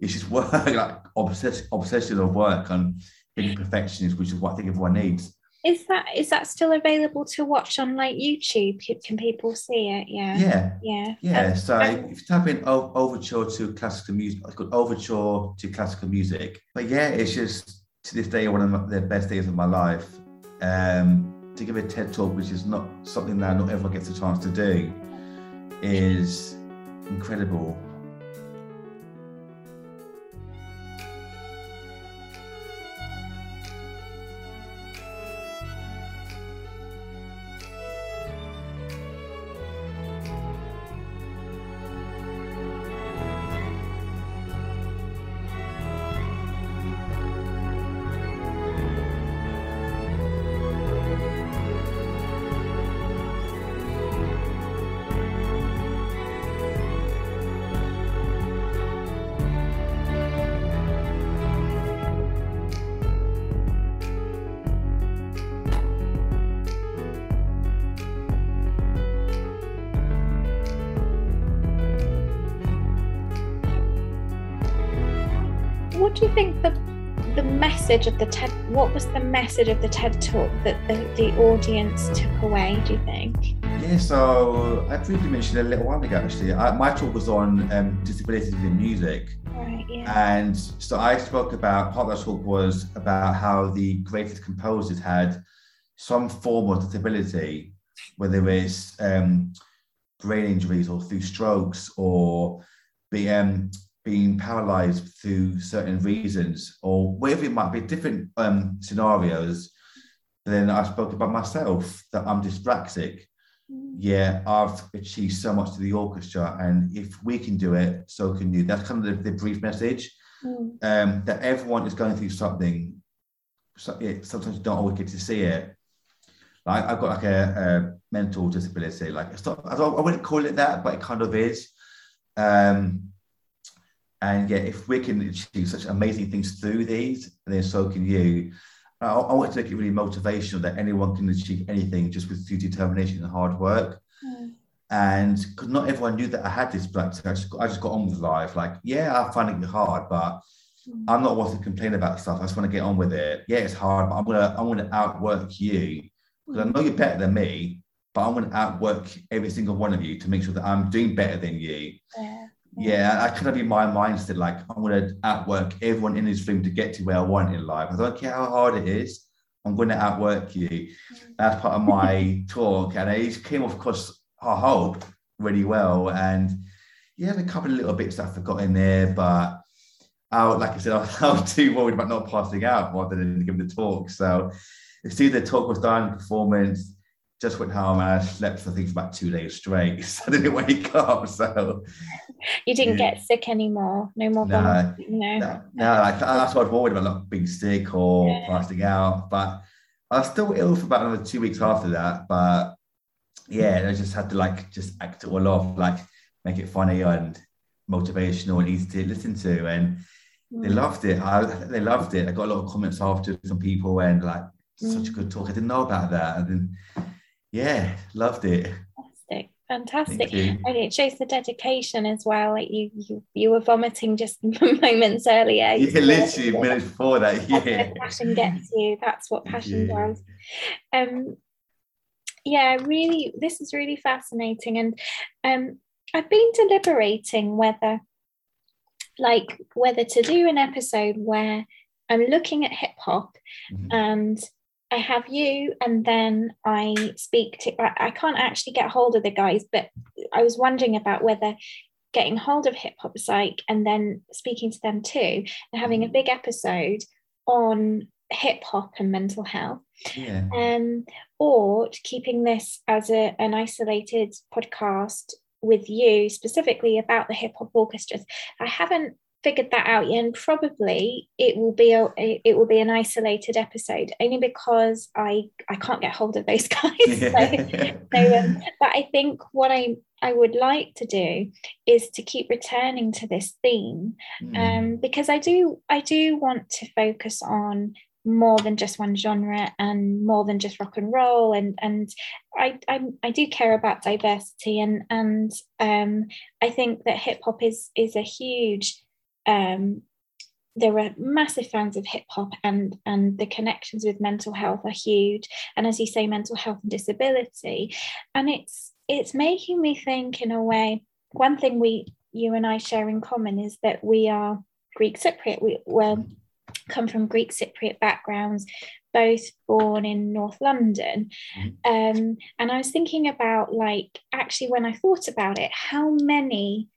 S3: it's just work, *laughs* like obsession, obsession of work and being perfectionist, which is what I think everyone needs.
S2: Is that is that still available to watch on like YouTube? Can people see it? Yeah.
S3: Yeah.
S2: Yeah.
S3: Yeah. Um, so um, if you type in overture to classical music, it's called overture to classical music. But yeah, it's just to this day one of the best days of my life. Um, to give a TED talk, which is not something that not everyone gets a chance to do, is incredible.
S2: Message of the TED what was the message of the TED talk that the, the audience took away, do you think?
S3: Yeah, so I briefly mentioned a little while ago actually. I, my talk was on um, disabilities in music.
S2: Right, yeah.
S3: And so I spoke about part of that talk was about how the greatest composers had some form of disability, whether it's um, brain injuries or through strokes or the um, being paralyzed through certain reasons or whatever it might be, different um, scenarios. Then I spoke about myself that I'm dyspraxic. Mm. Yeah, I've achieved so much to the orchestra, and if we can do it, so can you. That's kind of the, the brief message mm. um, that everyone is going through something. So, yeah, sometimes you don't always get to see it. Like I've got like a, a mental disability. Like it's not, I, I wouldn't call it that, but it kind of is. Um, and yeah, if we can achieve such amazing things through these, then so can you. I, I want to make it really motivational that anyone can achieve anything just with through determination and hard work. Mm. And because not everyone knew that I had this black I just, I just got on with life. Like, yeah, I find it hard, but mm. I'm not one to complain about stuff. I just want to get on with it. Yeah, it's hard, but I'm gonna I'm gonna outwork you because I know you're better than me, but I'm gonna outwork every single one of you to make sure that I'm doing better than you.
S2: Yeah
S3: yeah, I kind of be my mindset like I'm going to outwork everyone in this room to get to where I want in life. I don't care how hard it is. I'm going to outwork you. Mm. That's part of my talk, and it came off, of course, I hope really well. And yeah, a couple of little bits I forgot in there, but I, like I said, I was, *laughs* I was too worried about not passing out rather than giving the talk. So, see, the talk was done, performance, just went home and I slept for I think about two days straight. *laughs* So I didn't wake up. So
S2: you didn't yeah. get sick anymore. No more. No,
S3: no, no. no like, that's what I was worried about, not being sick or yeah. passing out. But I was still ill for about another two weeks after that. But yeah, I just had to like just act it all off, like make it funny and motivational and easy to listen to. And mm. they loved it. I, they loved it. I got a lot of comments after from people and like mm. such a mm. good talk. I didn't know about that. And then yeah, loved it.
S2: Fantastic, fantastic, and it shows the dedication as well. Like you, you, you were vomiting just *laughs* moments earlier.
S3: Yeah, literally minutes before that. Yeah,
S2: passion gets you. That's what passion yeah. does. Um, yeah, really, this is really fascinating, and um, I've been deliberating whether, like, whether to do an episode where I'm looking at hip hop mm-hmm. and I have you, and then I speak to. I, I can't actually get hold of the guys, but I was wondering about whether getting hold of Hip Hop Psych and then speaking to them too, and having a big episode on hip hop and mental health.
S3: Yeah.
S2: Um, or keeping this as a, an isolated podcast with you specifically about the hip hop orchestras. I haven't figured that out yet and probably it will be a it will be an isolated episode only because i i can't get hold of those *laughs* guys so, so um, but i think what i i would like to do is to keep returning to this theme
S3: Mm.
S2: um because i do i do want to focus on more than just one genre and more than just rock and roll and and I I, I do care about diversity and and um, I think that hip hop is is a huge um, there are massive fans of hip hop and and the connections with mental health are huge. And as you say mental health and disability. And it's it's making me think in a way one thing we you and I share in common is that we are Greek Cypriot. We were come from Greek Cypriot backgrounds, both born in North London. Um, and I was thinking about, like, actually, when I thought about it, how many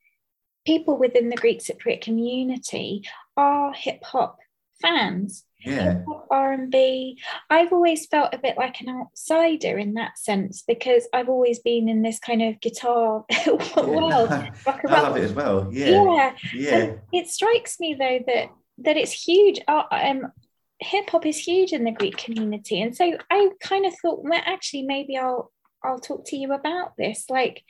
S2: people within the Greek Cypriot community are hip hop fans.
S3: Yeah.
S2: R&B. I've always felt a bit like an outsider in that sense because I've always been in this kind of guitar *laughs* world. *laughs*
S3: I love it as well. Yeah.
S2: Yeah,
S3: Yeah.
S2: it strikes me though that that it's huge. Uh, um, hip hop is huge in the Greek community, and so I kind of thought, well, actually, maybe I'll I'll talk to you about this. Like,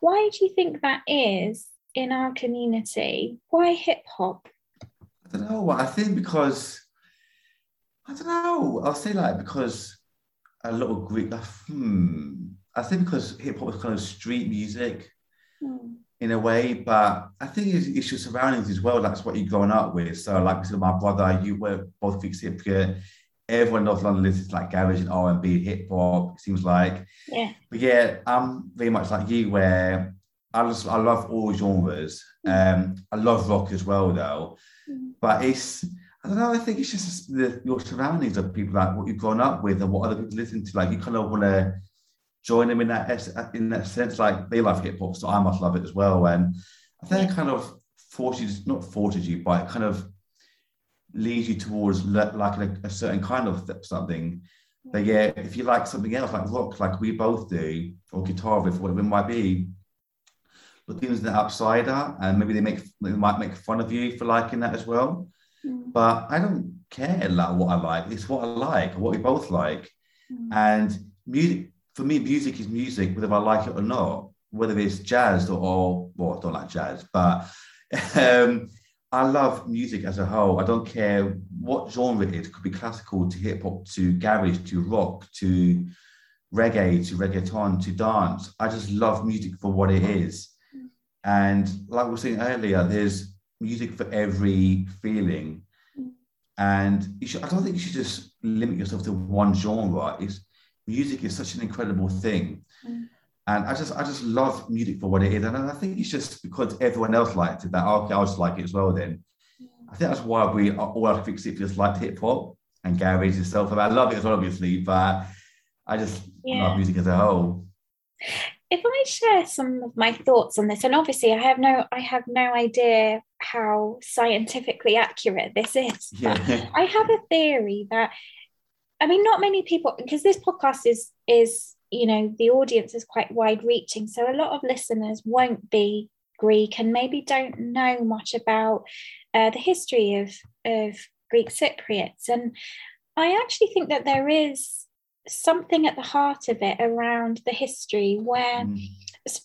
S2: why do you think that is in our community? Why hip hop?
S3: I don't know. I think because I don't know. I'll say like because a lot of Greek. Hmm. I think because hip hop is kind of street music
S2: Hmm.
S3: in a way, but I think it's, it's your surroundings as well. That's what you're growing up with. So, like said, my brother, you were both Greek Cypriot. Everyone in North London listens to like garage and R and B, hip hop. It seems like,
S2: Yeah,
S3: but yeah, I'm very much like you, where I just I love all genres. Um, I love rock as well, though.
S2: Mm.
S3: But it's I don't know. I think it's just the, your surroundings of people like what you've grown up with and what other people listen to. Like you kind of want to join them in that in that sense. Like they love hip hop, so I must love it as well. And I think it kind of forces not forces you, but it kind of leads you towards le- like a, a certain kind of th- something. But yeah, if you like something else like rock, like we both do, or guitar riff, whatever it might be, looking as an outsider, and maybe they make they might make fun of you for liking that as well.
S2: Mm.
S3: But I don't care like what I like. It's what I like, what we both like.
S2: Mm.
S3: And music for me, music is music, whether I like it or not. Whether it's jazz or, or well, I don't like jazz, but *laughs* um, I love music as a whole. I don't care what genre it is. It could be classical to hip hop to garage to rock to reggae to reggaeton to dance. I just love music for what it is. And like we were saying earlier, there's music for every feeling. And you should, I don't think you should just limit yourself to one genre. It's, music is such an incredible thing.
S2: Mm.
S3: And I just I just love music for what it is. And I think it's just because everyone else liked it that okay, I'll just like it as well then. I think that's why we are all our Fix It just liked hip hop and garage itself. And I love it as well, obviously, but I just
S2: Yeah.
S3: love music as a whole.
S2: If I share some of my thoughts on this, and obviously I have no I have no idea how scientifically accurate this is. *laughs* but
S3: Yeah.
S2: I have a theory that I mean not many people because this podcast is is you know the audience is quite wide reaching so a lot of listeners won't be Greek and maybe don't know much about uh, the history of of Greek Cypriots and I actually think that there is something at the heart of it around the history where
S3: Mm.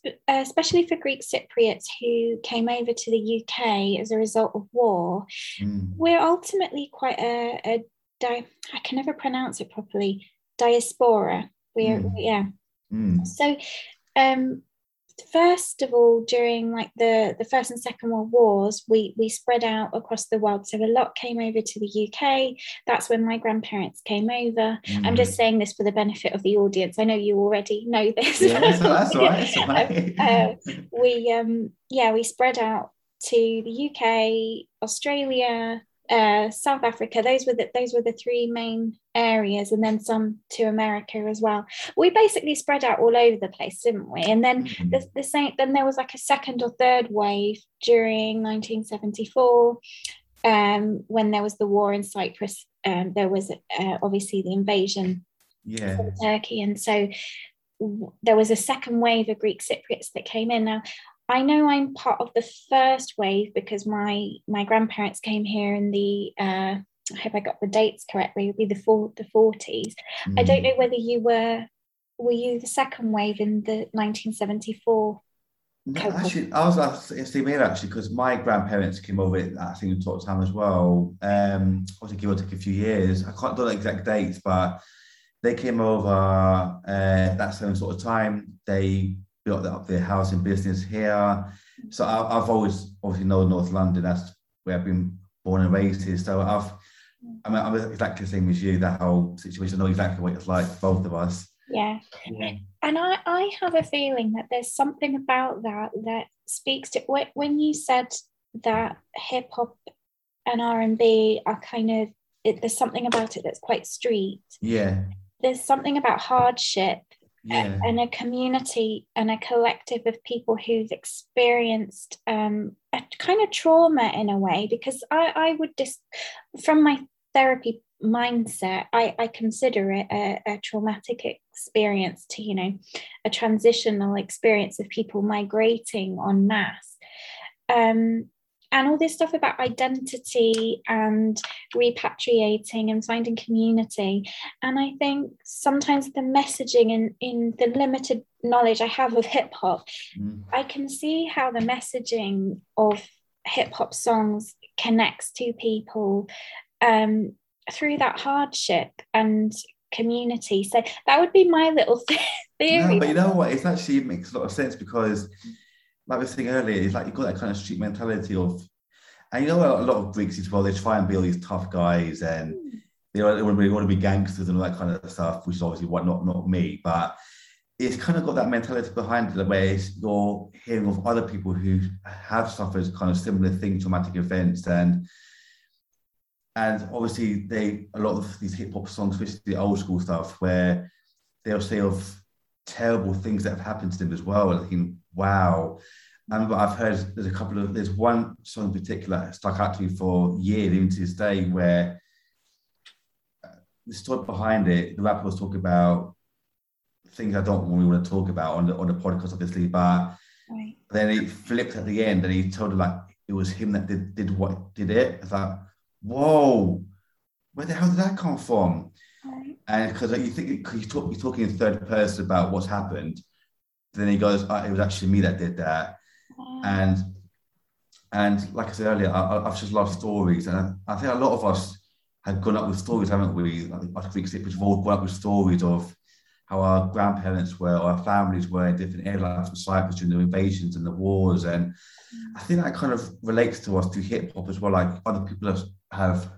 S2: uh, especially for Greek Cypriots who came over to the UK as a result of war
S3: Mm.
S2: we're ultimately quite a, a di- I can never pronounce it properly diaspora we're
S3: Mm.
S2: yeah
S3: Mm.
S2: so um first of all during like the the first and second world wars we we spread out across the world so a lot came over to the uk that's when my grandparents came over i'm
S3: Mm.
S2: just saying this for the benefit of the audience i know you already know this
S3: Yeah, that's, that's all right. That's all *laughs* right.
S2: Uh, we um yeah we spread out to the UK, Australia, uh, South Africa. Those were the those were the three main areas, and then some to America as well. We basically spread out all over the place, didn't we? And then
S3: Mhm.
S2: the, the same. Then there was like a second or third wave during 1974, um, when there was the war in Cyprus. Um, there was uh, obviously the invasion
S3: Yeah.
S2: from Turkey, and so w- there was a second wave of Greek Cypriots that came in. Now, I know I'm part of the first wave because my my grandparents came here in the. Uh, I hope I got the dates correctly. It would be the four, the forties. I don't
S3: Mm.
S2: know whether you were. Were you the second wave in the 1974?
S3: No, actually, I was asking here actually because my grandparents came over at that same sort of time as well. Um, obviously, it would take a few years. I can't do the exact dates, but they came over uh, that same sort of time. They built up their housing business here. So I, I've always obviously known North London. That's where I've been born and raised here. So I've, I mean, I'm exactly the same as you. That whole situation. I know exactly what it's like, both of us.
S2: Yeah. And I, I have a feeling that there's something about that that speaks to when, when you said that hip hop and R and B are kind of it, there's something about it that's quite street.
S3: Yeah.
S2: There's something about hardship
S3: Yeah.
S2: and a community and a collective of people who've experienced um, a kind of trauma in a way. Because I, I would just, from my therapy mindset, I, I consider it a, a traumatic experience to, you know, a transitional experience of people migrating en masse. Um, and all this stuff about identity and repatriating and finding community. And I think sometimes the messaging in, in the limited knowledge I have of hip hop,
S3: Mm.
S2: I can see how the messaging of hip hop songs connects to people um, through that hardship and community. So that would be my little *laughs* theory.
S3: No, but you know what? It's actually it makes a lot of sense because, like we were saying earlier, it's like you've got that kind of street mentality of, and you know a lot of Greeks as well. They try and be all these tough guys and hmm. they want, they want to be, want to be gangsters and all that kind of stuff, which is obviously what not not me, but it's kind of got that mentality behind it, where it's, you're hearing of other people who have suffered kind of similar things, traumatic events, and and obviously they a lot of these hip hop songs, especially the old school stuff, where they'll say of terrible things that have happened to them as well. And thinking, wow. I remember I've heard there's a couple of there's one song in particular stuck out to me for years, even to this day, where uh, the story behind it, the rapper was talking about things I don't really want to talk about on the on the podcast, obviously, but
S2: Right.
S3: then he flipped at the end and he told her like it was him that did, did what did it. It's like, whoa, where the hell did that come from?
S2: Right.
S3: And because you think you talk, you're talking in third person about what's happened, then he goes, oh, "It was actually me that did that."
S2: Wow.
S3: And and like I said earlier, I, I've just loved stories, and I, I think a lot of us have gone up with stories, haven't we? I think us Greek Cypriots have all gone up with stories of how our grandparents were, or our families were in different areas of Cyprus during the invasions and the wars, and I think that kind of relates to us through hip hop as well. Like other people have, have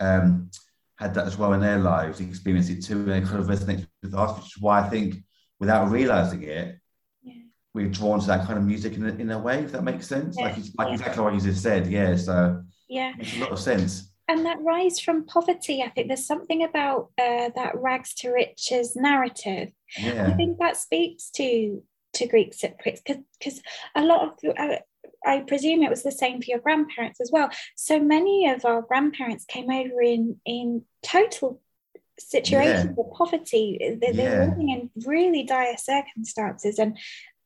S3: um, had that as well in their lives, experienced it too, and it kind of resonates with us, which is why I think without realizing it,
S2: Yeah.
S3: we're drawn to that kind of music in a, in a way, if that makes sense. Like,
S2: Yeah.
S3: it's- like exactly what you just said. Yeah, so
S2: Yeah.
S3: it makes a lot of sense.
S2: and that rise from poverty, I think there's something about uh, that rags to riches narrative. I think that speaks to to Greek Cypriots because a lot of uh, I presume it was the same for your grandparents as well. So many of our grandparents came over in in total situations of poverty. They, they were
S3: Yeah.
S2: living in really dire circumstances and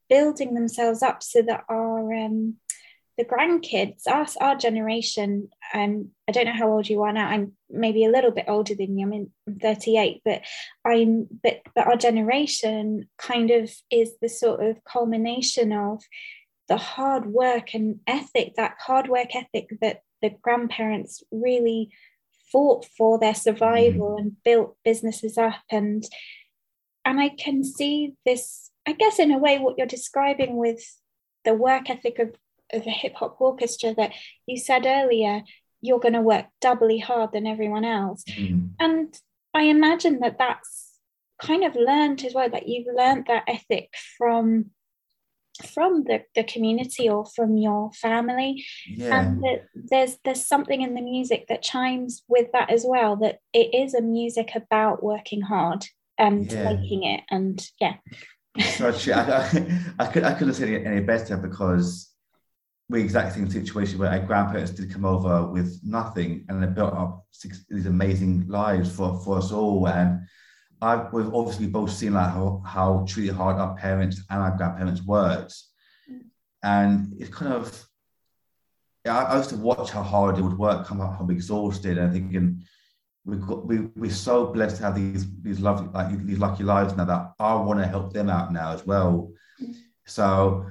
S2: building themselves up so that our um, the grandkids, us, our generation, um, I don't know how old you are now. I'm maybe a little bit older than you. I'm in I'm 38, but I'm but but our generation kind of is the sort of culmination of the hard work and ethic, that hard work ethic that the grandparents really fought for their survival and built businesses up and and I can see this, I guess in a way what you're describing with the work ethic of, of a hip hop orchestra that you said earlier, you're going to work doubly hard than everyone else.
S3: Mm.
S2: And I imagine that that's kind of learned as well, that you've learned that ethic from from the, the community or from your family
S3: Yeah.
S2: and that there's there's something in the music that chimes with that as well that it is a music about working hard and
S3: Yeah.
S2: making it and yeah
S3: so. I, I, *laughs* I, could, I couldn't say it any better because we're exactly in a situation where our grandparents did come over with nothing and they built up six, these amazing lives for, for us all. And I've, we've obviously both seen like how, how truly hard our parents and our grandparents worked. And it's kind of, yeah, I I used to watch how hard they would work, come up home exhausted, and thinking, we've got we we're so blessed to have these these lovely like these lucky lives now that I want to help them out now as well. So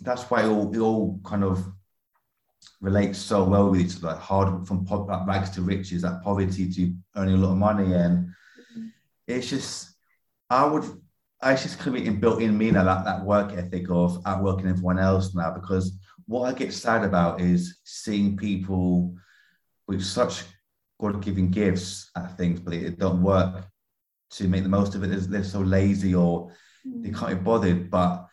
S3: that's why it all it all kind of relates so well with each other. Like hard from po- rags to riches, that poverty to earning a lot of money, and it's just I would. I just kind of inbuilt in me now that, that work ethic of outworking everyone else now because what I get sad about is seeing people with such God-given gifts at things, but it don't work to make the most of it. They're, they're so lazy or they mm. can't be bothered. But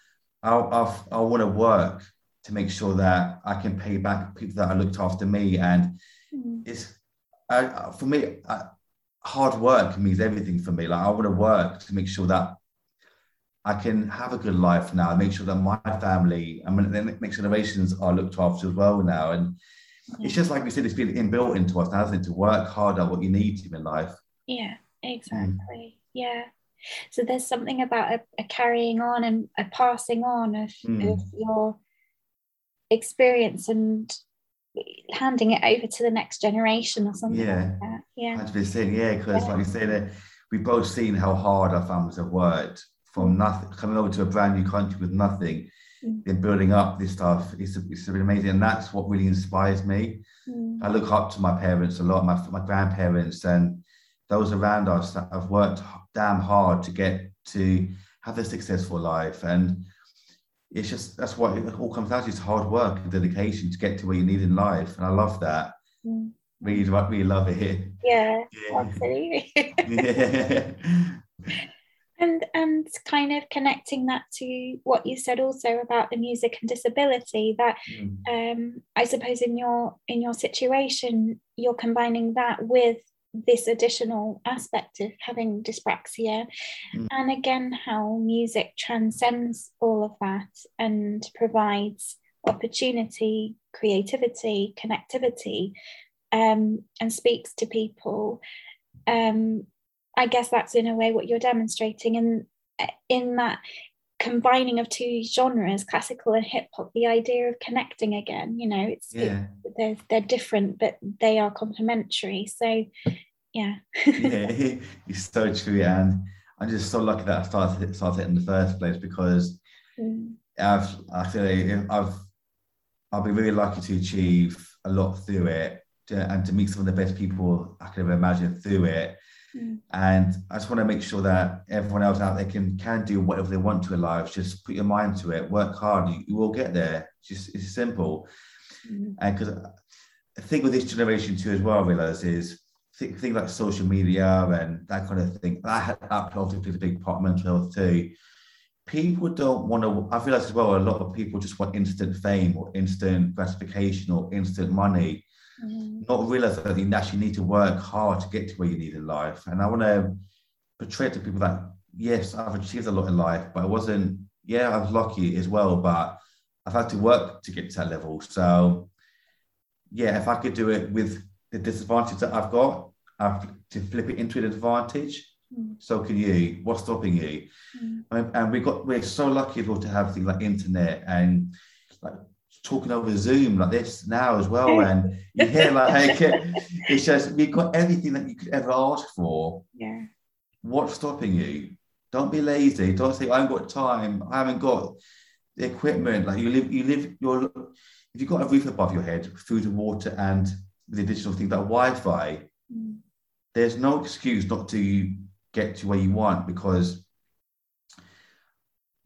S3: I, I, I want to work to make sure that I can pay back people that are looked after me. And mm. it's I, for me, I, hard work means everything for me. Like I want to work to make sure that I can have a good life now. Make sure that my family I and the next generations are looked after as well now. And it's just like we said, it's been inbuilt into us now, hasn't it? To work hard at what you need to in life.
S2: Yeah, exactly. Yeah. So there's something about a, a carrying on and a passing on of,
S3: Mm.
S2: of your experience and handing it over to the next generation or something
S3: Yeah.
S2: like that. Yeah.
S3: Hundred percent, yeah. Because like you said, uh, we've both seen how hard our families have worked from nothing, coming over to a brand new country with nothing,
S2: Mm.
S3: then building up this stuff. It's it's been amazing, and that's what really inspires me.
S2: Mm.
S3: I look up to my parents a lot, my my grandparents, and those around us that have worked damn hard to get to have a successful life. And it's just that's what it all comes down to: is hard work and dedication to get to where you need in life. And I love that.
S2: Mm.
S3: Really, really love it.
S2: Yeah,
S3: Yeah.
S2: absolutely. *laughs*
S3: yeah.
S2: and and kind of connecting that to what you said also about the music and disability that
S3: Mm.
S2: um, I suppose in your in your situation, you're combining that with this additional aspect of having dyspraxia,
S3: Mm.
S2: and again how music transcends all of that and provides opportunity, creativity, connectivity, um, and speaks to people. Um, I guess that's in a way what you're demonstrating, and in that combining of two genres, classical and hip hop, the idea of connecting again, you know, it's it- they're they're different, but they are complementary. So, yeah,
S3: yeah, *laughs* it's so true. And I'm just so lucky that I started started it in the first place because
S2: Mm,
S3: I've I feel like I've I've been really lucky to achieve a lot through it to- and to meet some of the best people I could ever imagine through it.
S2: Mm.
S3: And I just want to make sure that everyone else out there can can do whatever they want to in life. Just put your mind to it, work hard, you, you will get there. It's just it's simple.
S2: mm,
S3: And because I think with this generation too, as well, I realize is think, things like social media and that kind of thing. That that obviously plays a big part of mental health too. People don't want to. I realize as well, a lot of people just want instant fame or instant gratification or instant money,
S2: mm,
S3: not realize that you actually need to work hard to get to where you need in life. And I want to portray to people that yes, I've achieved a lot in life, but I wasn't. Yeah, I was lucky as well, but I've had to work to get to that level. So yeah, if I could do it with the disadvantage that I've got, I've to flip it into an advantage.
S2: Mm.
S3: So can you? What's stopping you?
S2: mm,
S3: And, and we got we're so lucky well to have things like internet and like talking over Zoom like this now as well. And you hear like *laughs* it's just we've got everything that you could ever ask for.
S2: yeah,
S3: What's stopping you? Don't be lazy. Don't say I haven't got time. I haven't got the equipment. Like you live, you live. You're if you've got a roof above your head, food and water, and the additional things like Wi-Fi,
S2: mm,
S3: there's no excuse not to get to where you want because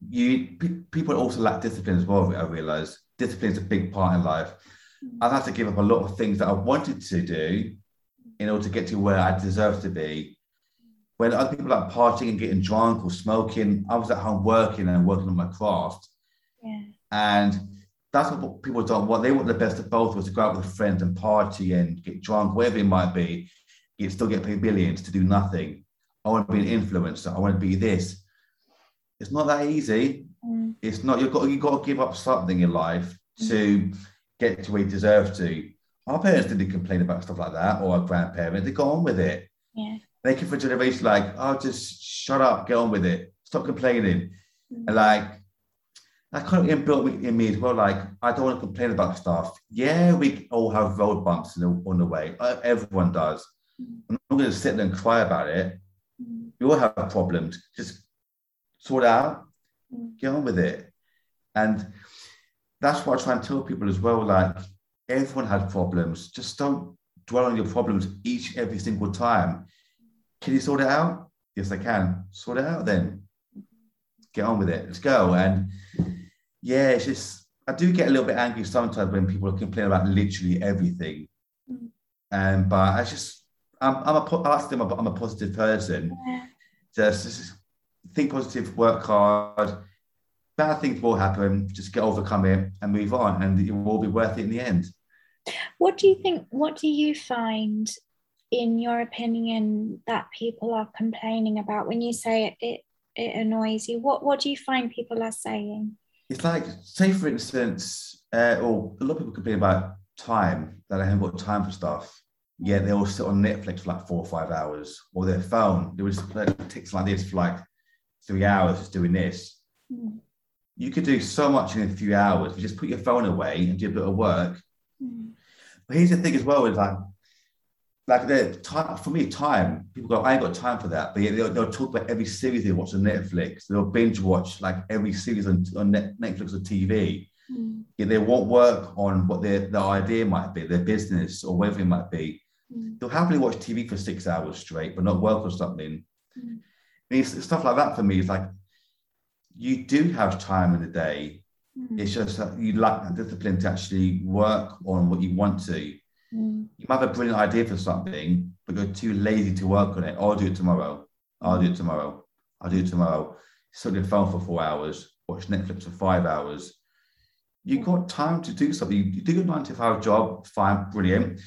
S3: you pe- people also lack discipline as well. I realize discipline is a big part in life. I've had to give up a lot of things that I wanted to do in order to get to where I deserve to be. When other people are partying and getting drunk or smoking, I was at home working and working on my craft.
S2: Yeah.
S3: And that's what people don't want. They want the best of both was to go out with friends and party and get drunk, whatever it might be, yet still get paid billions to do nothing. I want to be an influencer. I want to be this. It's not that easy.
S2: Mm.
S3: It's not. You've got you've got to give up something in life to get to where you deserve to. Our parents didn't complain about stuff like that, or our grandparents. They got on with it.
S2: Yeah.
S3: They came for a generation like, oh, just shut up, get on with it, stop complaining.
S2: Mm.
S3: And like, that kind of inbuilt in me as well. Like, I don't want to complain about stuff. Yeah, we all have road bumps in the, on the way. Uh, Everyone does. I'm not going to sit there and cry about it.
S2: Mm.
S3: We all have problems. Just sort it out,
S2: Mm.
S3: get on with it. And that's what I try and tell people as well. Like, everyone has problems. Just don't dwell on your problems each every single time. Can you sort it out? Yes, I can. Sort it out then. Get on with it. Let's go. And yeah, it's just I do get a little bit angry sometimes when people complain about literally everything.
S2: Mm.
S3: And but I just I'm I'm a po- I like to think I'm a, I'm a positive person.
S2: Yeah.
S3: Just, just think positive, work hard. Bad things will happen. Just get overcome it and move on, and it will be worth it in the end.
S2: What do you think? What do you find, in your opinion, that people are complaining about when you say it? It, it annoys you. What What do you find people are saying?
S3: It's like, say for instance, uh, or a lot of people complain about time that I haven't got time for stuff. Yeah, they all sit on Netflix for like four or five hours, or their phone. They would just play ticks like this for like three hours, just doing this.
S2: Mm.
S3: You could do so much in a few hours. If you just put your phone away and do a bit of work.
S2: Mm.
S3: But here's the thing as well: is like, like the time for me, time. People go, I ain't got time for that. But yeah, they'll, they'll talk about every series they watch on Netflix. They'll binge watch like every series on, on Netflix or TV.
S2: Mm.
S3: Yeah, they won't work on what their, their idea might be, their business or whatever it might be.
S2: Mm.
S3: They'll happily watch TV for six hours straight, but not work on something.
S2: Mm.
S3: I mean, it's, stuff like that for me is like you do have time in the day.
S2: Mm.
S3: It's just that you lack the discipline to actually work on what you want to.
S2: Mm.
S3: You might have a brilliant idea for something, but you're too lazy to work on it. I'll do it tomorrow. I'll do it tomorrow. I'll do it tomorrow. Sit on your phone for four hours, watch Netflix for five hours. You've got time to do something. You do your nine to five job, fine, brilliant.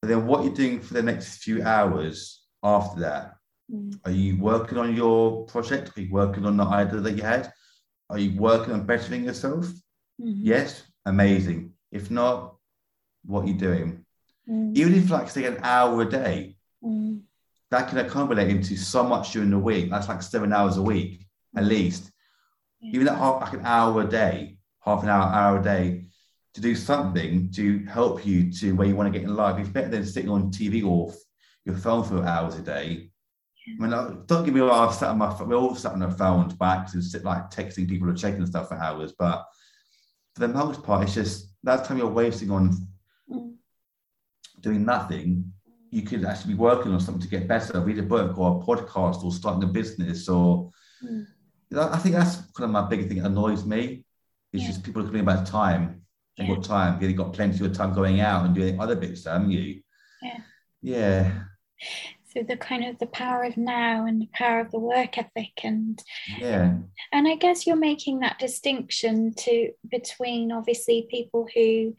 S3: But then what you're doing for the next few hours after that,
S2: Mm.
S3: are you working on your project? Are you working on the idea that you had? Are you working on bettering yourself?
S2: Mhm.
S3: Yes, amazing. If not, what are you doing?
S2: Mm.
S3: Even if like say an hour a day,
S2: Mm.
S3: that can accumulate into so much during the week. That's like seven hours a week at least.
S2: Yeah.
S3: Even that half like an hour a day, half an hour, hour a day to do something to help you to where you want to get in life. It's better than sitting on TV or your phone for hours a day. I mean, don't get me wrong, I've sat on my phone, we're all sat on our phones back and sit like texting people or checking stuff for hours. But for the most part, it's just that time you're wasting on. Doing nothing, you could actually be working on something to get better, read a book or a podcast or starting a business or
S2: Mm.
S3: I think that's kind of my big thing that annoys me. is
S2: Yeah.
S3: just people complaining about time. They've
S2: Yeah.
S3: got time. You've got plenty of time going out and doing other bits, haven't you?
S2: Yeah.
S3: Yeah.
S2: So the kind of the power of now and the power of the work ethic and
S3: Yeah.
S2: and I guess you're making that distinction to between obviously people who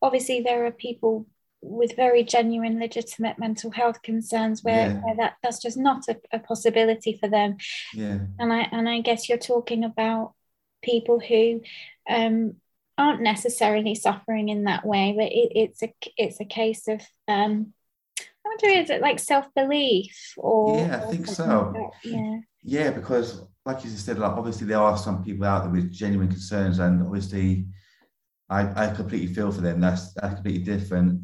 S2: obviously there are people with very genuine legitimate mental health concerns where,
S3: Yeah.
S2: where that that's just not a, a possibility for them
S3: Yeah.
S2: and I and I guess you're talking about people who um, aren't necessarily suffering in that way, but it, it's a it's a case of um, I wonder is it like self belief or
S3: Yeah, I think so.
S2: like? Yeah,
S3: Yeah, because like you said, like obviously there are some people out there with genuine concerns, and obviously I, I completely feel for them. That's that's completely different.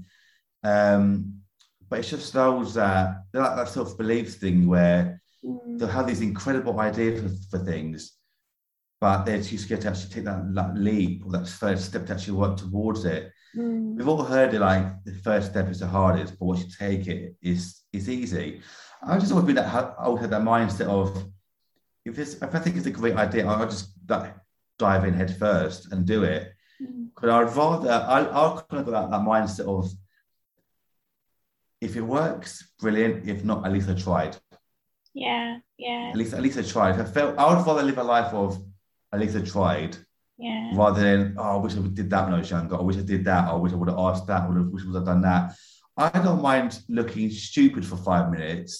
S3: Um, but it's just those that like that self-belief thing where
S2: Mm,
S3: they'll have these incredible ideas for, for things, but they're too scared to actually take that, that leap or that first step to actually work towards it.
S2: mm,
S3: We've all heard it like the first step is the hardest, but once you take it, is is easy. I just always been that I always had that mindset of if it's if I think it's a great idea, I'll just like, dive in head first and do it.
S2: mm,
S3: I'd rather I I'll kind of got that, that mindset of if it works, brilliant. If not, at least I tried.
S2: yeah, yeah,
S3: At least at least I tried. I felt I would rather live a life of at least I tried
S2: Yeah.
S3: rather than oh, I wish I did that when I was younger. I wish I did that. I wish I would have asked that. I would have wish I would have done that. I don't mind looking stupid for five minutes,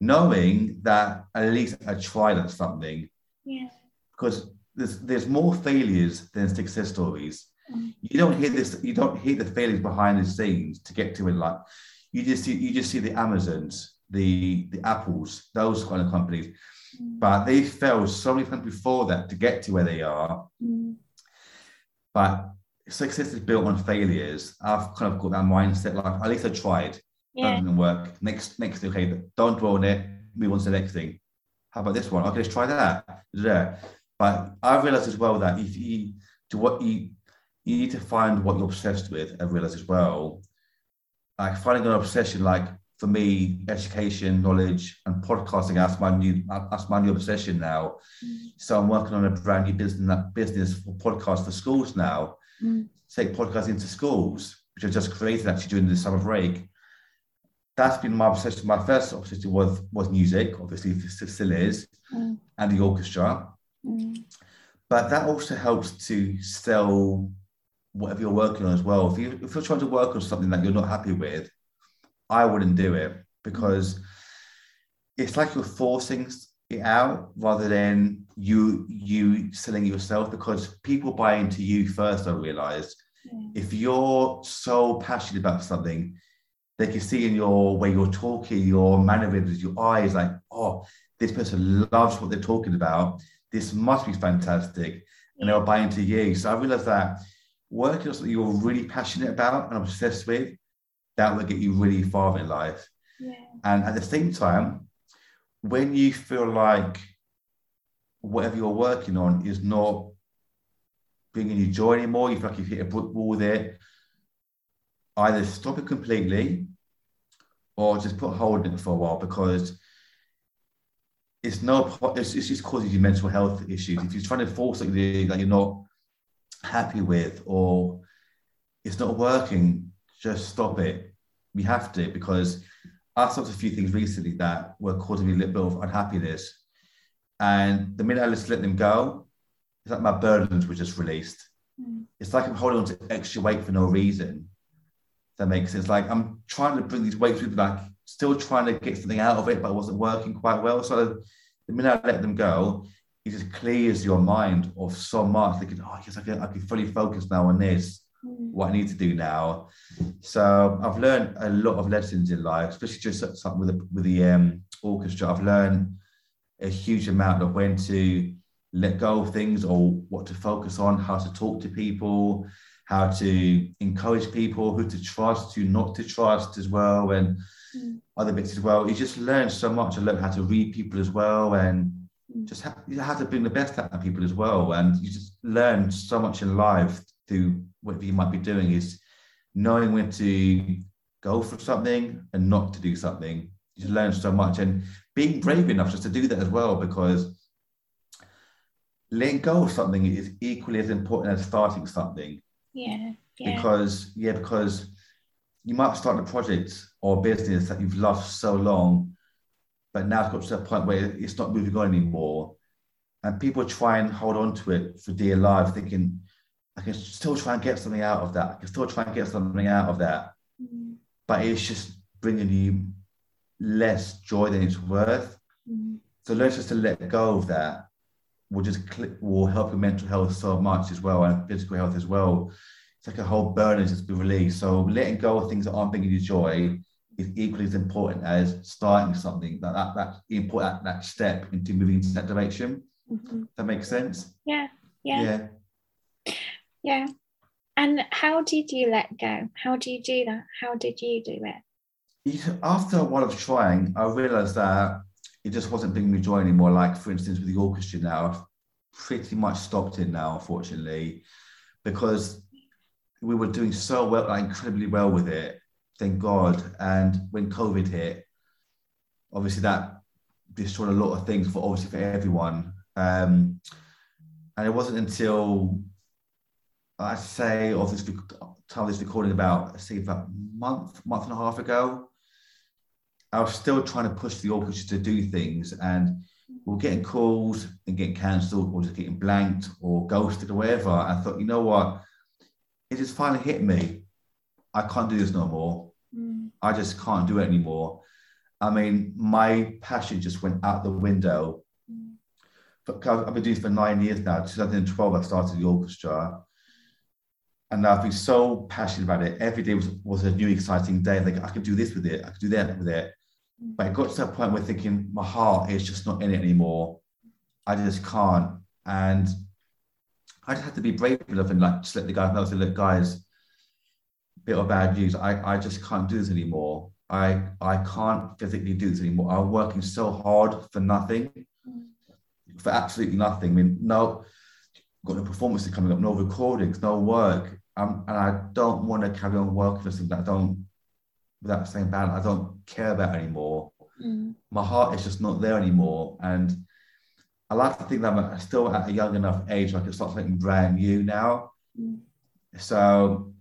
S3: knowing that at least I tried at something.
S2: Yeah.
S3: Because there's there's more failures than success stories.
S2: Mm.
S3: You don't hear this. You don't hear the failures behind the scenes to get to it. Like you just see you just see the Amazons, the the Apples, those kind of companies.
S2: Mm.
S3: But they failed so many times before that to get to where they are.
S2: Mm.
S3: But success is built on failures. I've kind of got that mindset. Like at least I tried. That
S2: Yeah.
S3: didn't work. Next, next, okay, don't dwell on it. Move on to the next thing. How about this one? Okay, let's try that. Yeah. But I've realized as well that if you do what you you need to find what you're obsessed with. I realized as well, like finding an obsession. Like for me, education, knowledge, and podcasting. That's my new that's my new obsession now.
S2: Mm.
S3: So I'm working on a brand new business business for podcast for schools now.
S2: Mm.
S3: Take podcasts into schools, which I just created actually during the summer break. That's been my obsession. My first obsession was was music, obviously still is,
S2: Mm.
S3: and the orchestra.
S2: Mm.
S3: But that also helps to sell whatever you're working on as well. If you if you're trying to work on something that you're not happy with, I wouldn't do it because it's like you're forcing it out rather than you you selling yourself because people buy into you first, I realized. If you're so passionate about something, they can see in your way you're talking, your mannerisms, your eyes, like, oh, this person loves what they're talking about. This must be fantastic. And they'll buy into you. So I realized that working on something you're really passionate about and obsessed with, that will get you really far in life.
S2: Yeah.
S3: And at the same time, when you feel like whatever you're working on is not bringing you joy anymore, you feel like you've hit a brick wall there, either stop it completely or just put a hold on it for a while because it's no it's, it's just causing you mental health issues. If you're trying to force something that you're not happy with or it's not working, just stop it. We have to because I stopped a few things recently that were causing me a little bit of unhappiness. And the minute I just let them go, it's like my burdens were just released.
S2: Mm.
S3: It's like I'm holding on to extra weight for no reason. That makes sense. Like I'm trying to bring these weights with, like still trying to get something out of it, but it wasn't working quite well. So the minute I let them go, it just clears your mind of so much. Thinking, oh, yes, I can, I can fully focus now on this,
S2: Mm.
S3: what I need to do now. So I've learned a lot of lessons in life, especially just something with the, with the um, orchestra. I've learned a huge amount of when to let go of things or what to focus on, how to talk to people, how to encourage people, who to trust, who not to trust as well, and
S2: Mm.
S3: other bits as well. You just learn so much. I learned how to read people as well, and. Just ha- you have to bring the best out of people as well. And you just learn so much in life through whatever you might be doing is knowing when to go for something and not to do something. You just learn so much and being brave enough just to do that as well, because letting go of something is equally as important as starting something
S2: Yeah. Yeah.
S3: because yeah because you might start a project or business that you've loved so long but now it's got to a point where it's not moving on anymore and people try and hold on to it for dear life thinking i can still try and get something out of that i can still try and get something out of that
S2: Mm.
S3: but it's just bringing you less joy than it's worth
S2: Mm.
S3: so learn just to let go of that will just click, will help your mental health so much as well and physical health as well. It's like a whole burden just be released. So letting go of things that aren't bringing you joy is equally as important as starting something. That that that important that that step into moving into that direction.
S2: Mhm.
S3: That makes sense.
S2: Yeah. Yeah.
S3: Yeah.
S2: Yeah. And how did you let go? How do you do that? How did you do it?
S3: After a while of trying, I realized that it just wasn't bringing me joy anymore. Like for instance, with the orchestra now, I've pretty much stopped it now, unfortunately, because we were doing so well, like incredibly well with it. Thank God. And when COVID hit, obviously that destroyed a lot of things for obviously for everyone. Um, and it wasn't until I say of this time this recording about I say about month, month and a half ago. I was still trying to push the orchestra to do things, and we were getting calls and getting cancelled or just getting blanked or ghosted or whatever. I thought, you know what? It just finally hit me. I can't do this no more. I just can't do it anymore. I mean, my passion just went out the window. I've been doing this for nine years now. 2012, I started the orchestra. And I've been so passionate about it. Every day was, was a new exciting day. Like I could do this with it, I could do that with it. But it got to that point where thinking my heart is just not in it anymore. I just can't. And I just had to be brave enough and like just let the guys know, say, look, guys, bit of bad news. I, I just can't do this anymore. I I can't physically do this anymore. I'm working so hard for nothing, for absolutely nothing. I mean, no, got no performances coming up, no recordings, no work. Um, and I don't want to carry on working for something that I don't, with that same band, I don't care about anymore.
S2: Mm.
S3: My heart is just not there anymore. And I like to think that I'm still at a young enough age where I can start something brand new now.
S2: Mm.
S3: So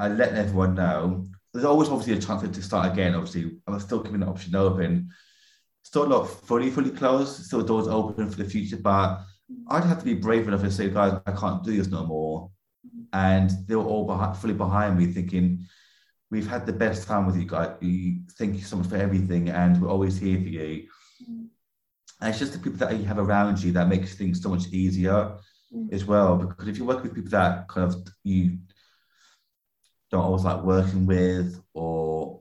S3: I let everyone know. There's always obviously a chance to start again. Obviously, I'm still keeping the option open. Still not fully, fully closed. Still doors open for the future, but I'd have to be brave enough to say, guys, I can't do this no more. And they were all behind, fully behind me, thinking, we've had the best time with you guys. Thank you so much for everything, and we're always here for you.
S2: Mm.
S3: And it's just the people that you have around you that makes things so much easier
S2: Mm.
S3: as well. Because if you work with people that kind of you don't always like working with, or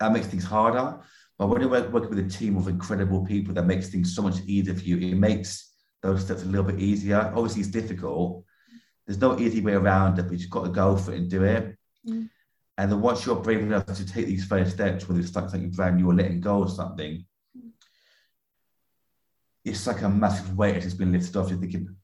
S3: that makes things harder. But when you're work- working with a team of incredible people, that makes things so much easier for you. It makes those steps a little bit easier. Obviously, it's difficult. There's no easy way around it, but you've got to go for it and do it.
S2: Mm.
S3: And then once you're brave enough to take these first steps, whether it's like something brand new or letting go of something, it's like a massive weight has been lifted off. You're thinking,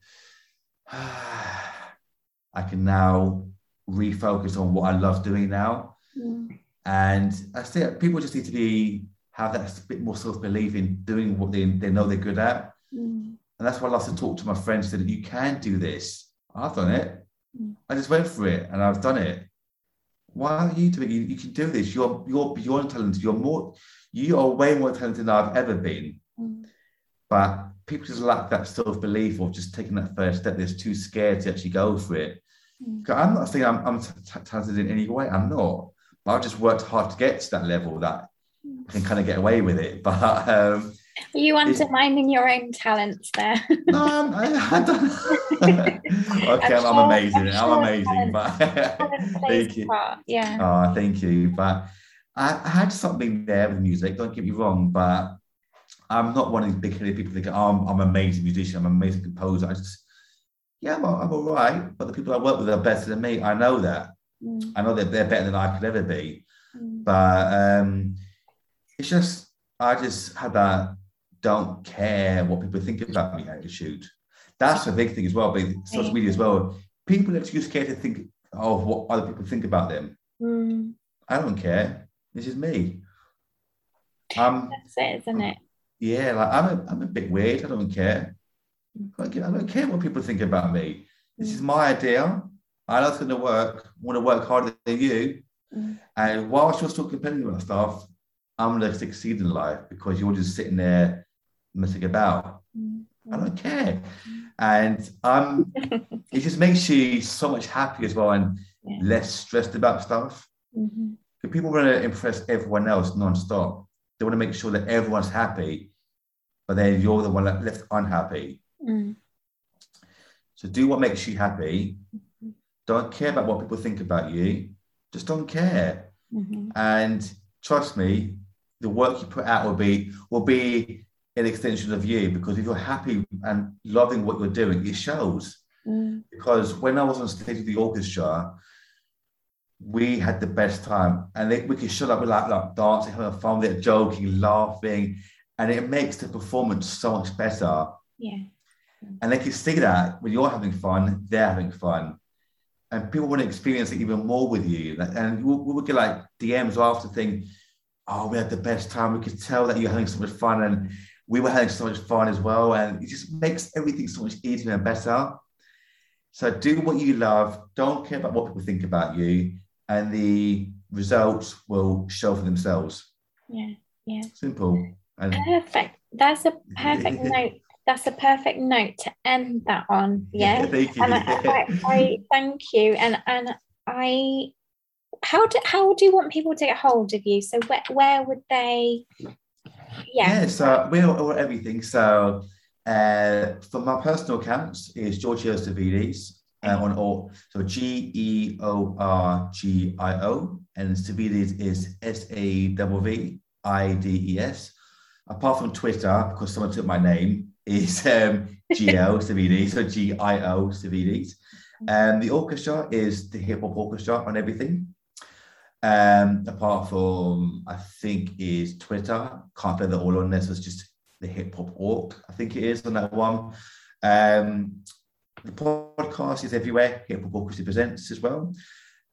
S3: *sighs* I can now refocus on what I love doing now.
S2: Mm.
S3: And I say people just need to be have that bit more self-belief in doing what they, they know they're good at.
S2: Mm.
S3: And that's why I love to talk to my friends that you can do this. I've done it.
S2: Mm.
S3: I just went for it and I've done it. Why aren't you doing it? You, you can do this. You're you're beyond talented. You're more you are way more talented than I've ever been.
S2: Mm.
S3: But people just lack that self-belief of just taking that first step. They're too scared to actually go for it. I'm not saying I'm, I'm talented in any way. I'm not. But I've just worked hard to get to that level that I can kind of get away with it. *laughs* But um,
S2: Are you undermining your own talents there?
S3: no, I'm, I, I don't. *laughs* *laughs* okay, I'm, I'm
S2: sure-
S3: amazing.
S2: I'm
S3: I'm amazing. But thank you.
S2: part, Yeah.
S3: Oh, thank you. But I, I had something there with music. Don't get me wrong, but I'm not one of these big-headed people that go, oh, I'm, I'm an amazing musician. I'm an amazing composer. I just, yeah, I'm, I'm all right. But the people I work with are better than me. I know that.
S2: Mm.
S3: I know that they're better than I could ever be.
S2: Mm.
S3: But um, it's just, I just had that don't care what people think about me attitude. That's a big thing as well, but social media as well. People are too scared to think of what other people think about them.
S2: Mm.
S3: I don't care. This is me. Um,
S2: That's it, isn't it?
S3: yeah, like I'm a, I'm a bit weird. I don't care. I don't, I don't care what people think about me. This is my idea. I know it's going to work. I want to work harder than you.
S2: Mm.
S3: And whilst you're still complaining about stuff, I'm going to succeed in life because you're just sitting there messing about.
S2: Mm.
S3: I don't care. And um, *laughs* it just makes you so much happier as well and
S2: Yeah.
S3: less stressed about stuff.
S2: Mhm.
S3: If people want to impress everyone else non-stop, they want to make sure that everyone's happy, but then you're the one that left unhappy.
S2: Mm.
S3: So do what makes you happy. Don't care about what people think about you. Just don't care.
S2: Mhm.
S3: And trust me, the work you put out will be will be an extension of you because if you're happy and loving what you're doing, it shows.
S2: Mm.
S3: Because when I was on stage with the orchestra, we had the best time, and they, we could shut up with like, like dancing, having fun with it, joking, laughing, and it makes the performance so much better.
S2: Yeah.
S3: And they can see that when you're having fun, they're having fun. And people want to experience it even more with you. And we would get like DMs after thing, oh, we had the best time. We could tell that you're having so much fun and we were having so much fun as well. And it just makes everything so much easier and better. So do what you love. Don't care about what people think about you. And the results will show for themselves.
S2: Yeah. Yeah.
S3: Simple. And
S2: Perfect. That's a perfect *laughs* note. That's a perfect note to end that on. *laughs* Yeah.
S3: thank you.
S2: and I, I, I thank you. And and I how do how do you want people to get hold of you? So where where would they yeah.
S3: Yeah, so we're, everything. So uh, for my personal accounts is Georgio Savides uh, on all. So G E O R G I O and Savides is S A W V I D E S. Apart from Twitter, because someone took my name, is um, G O *laughs* Savides, so G I O Savides. And the orchestra is the hip hop orchestra on everything. Um, apart from, I think, is Twitter. Can't play that all on this. It's just the hip hop org. I think it is on that one. Um, the podcast is everywhere. Hip hop orchestra presents as well.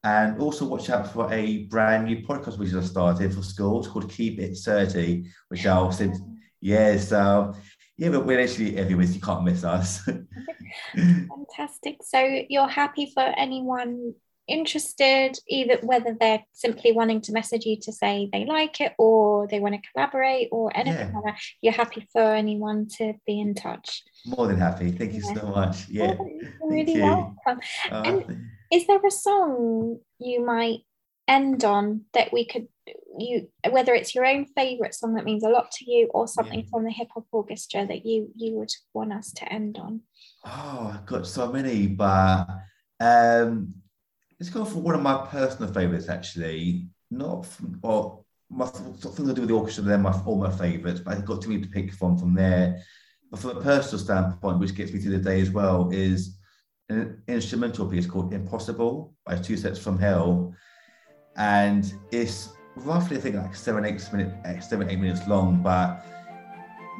S3: And also watch out for a brand new podcast which I started for schools called Keep It 30, which I'll send. *laughs* Yeah, so yeah, but we're actually everywhere. So you can't miss us. *laughs*
S2: Fantastic. So you're happy for anyone interested, either whether they're simply wanting to message you to say they like it or they want to collaborate or anything
S3: Yeah.
S2: like that, you're happy for anyone to be in touch.
S3: More than happy. Thank you so much. Yeah.
S2: Oh, you're really
S3: you.
S2: welcome.
S3: Uh,
S2: And- Is there a song you might end on that we could you whether it's your own favorite song that means a lot to you or something
S3: Yeah.
S2: from the hip hop orchestra that you you would want us to end on?
S3: Oh, I've got so many, but um, let's go for one of my personal favorites. Actually, not from, or my something to do with the orchestra. They're my all my favorites, but I've got too many to pick from from there. But from a personal standpoint, which gets me through the day as well, is an instrumental piece called "Impossible" by Two Steps from Hell, and it's roughly I think like seven, eight minutes, seven, eight minutes long, but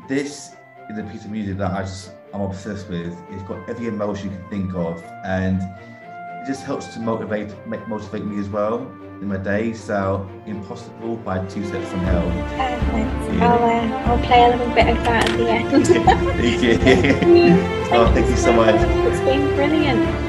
S3: this is a piece of music that I just I'm obsessed with. It's got every emotion you can think of, and it just helps to motivate make, motivate me as well in my day. So, "Impossible" by Two Steps from Hell.
S2: Perfect.
S3: Yeah.
S2: I'll, uh, I'll play a little bit of that at the end. *laughs* *laughs*
S3: Thank you. oh, thank you so much.
S2: It's been brilliant.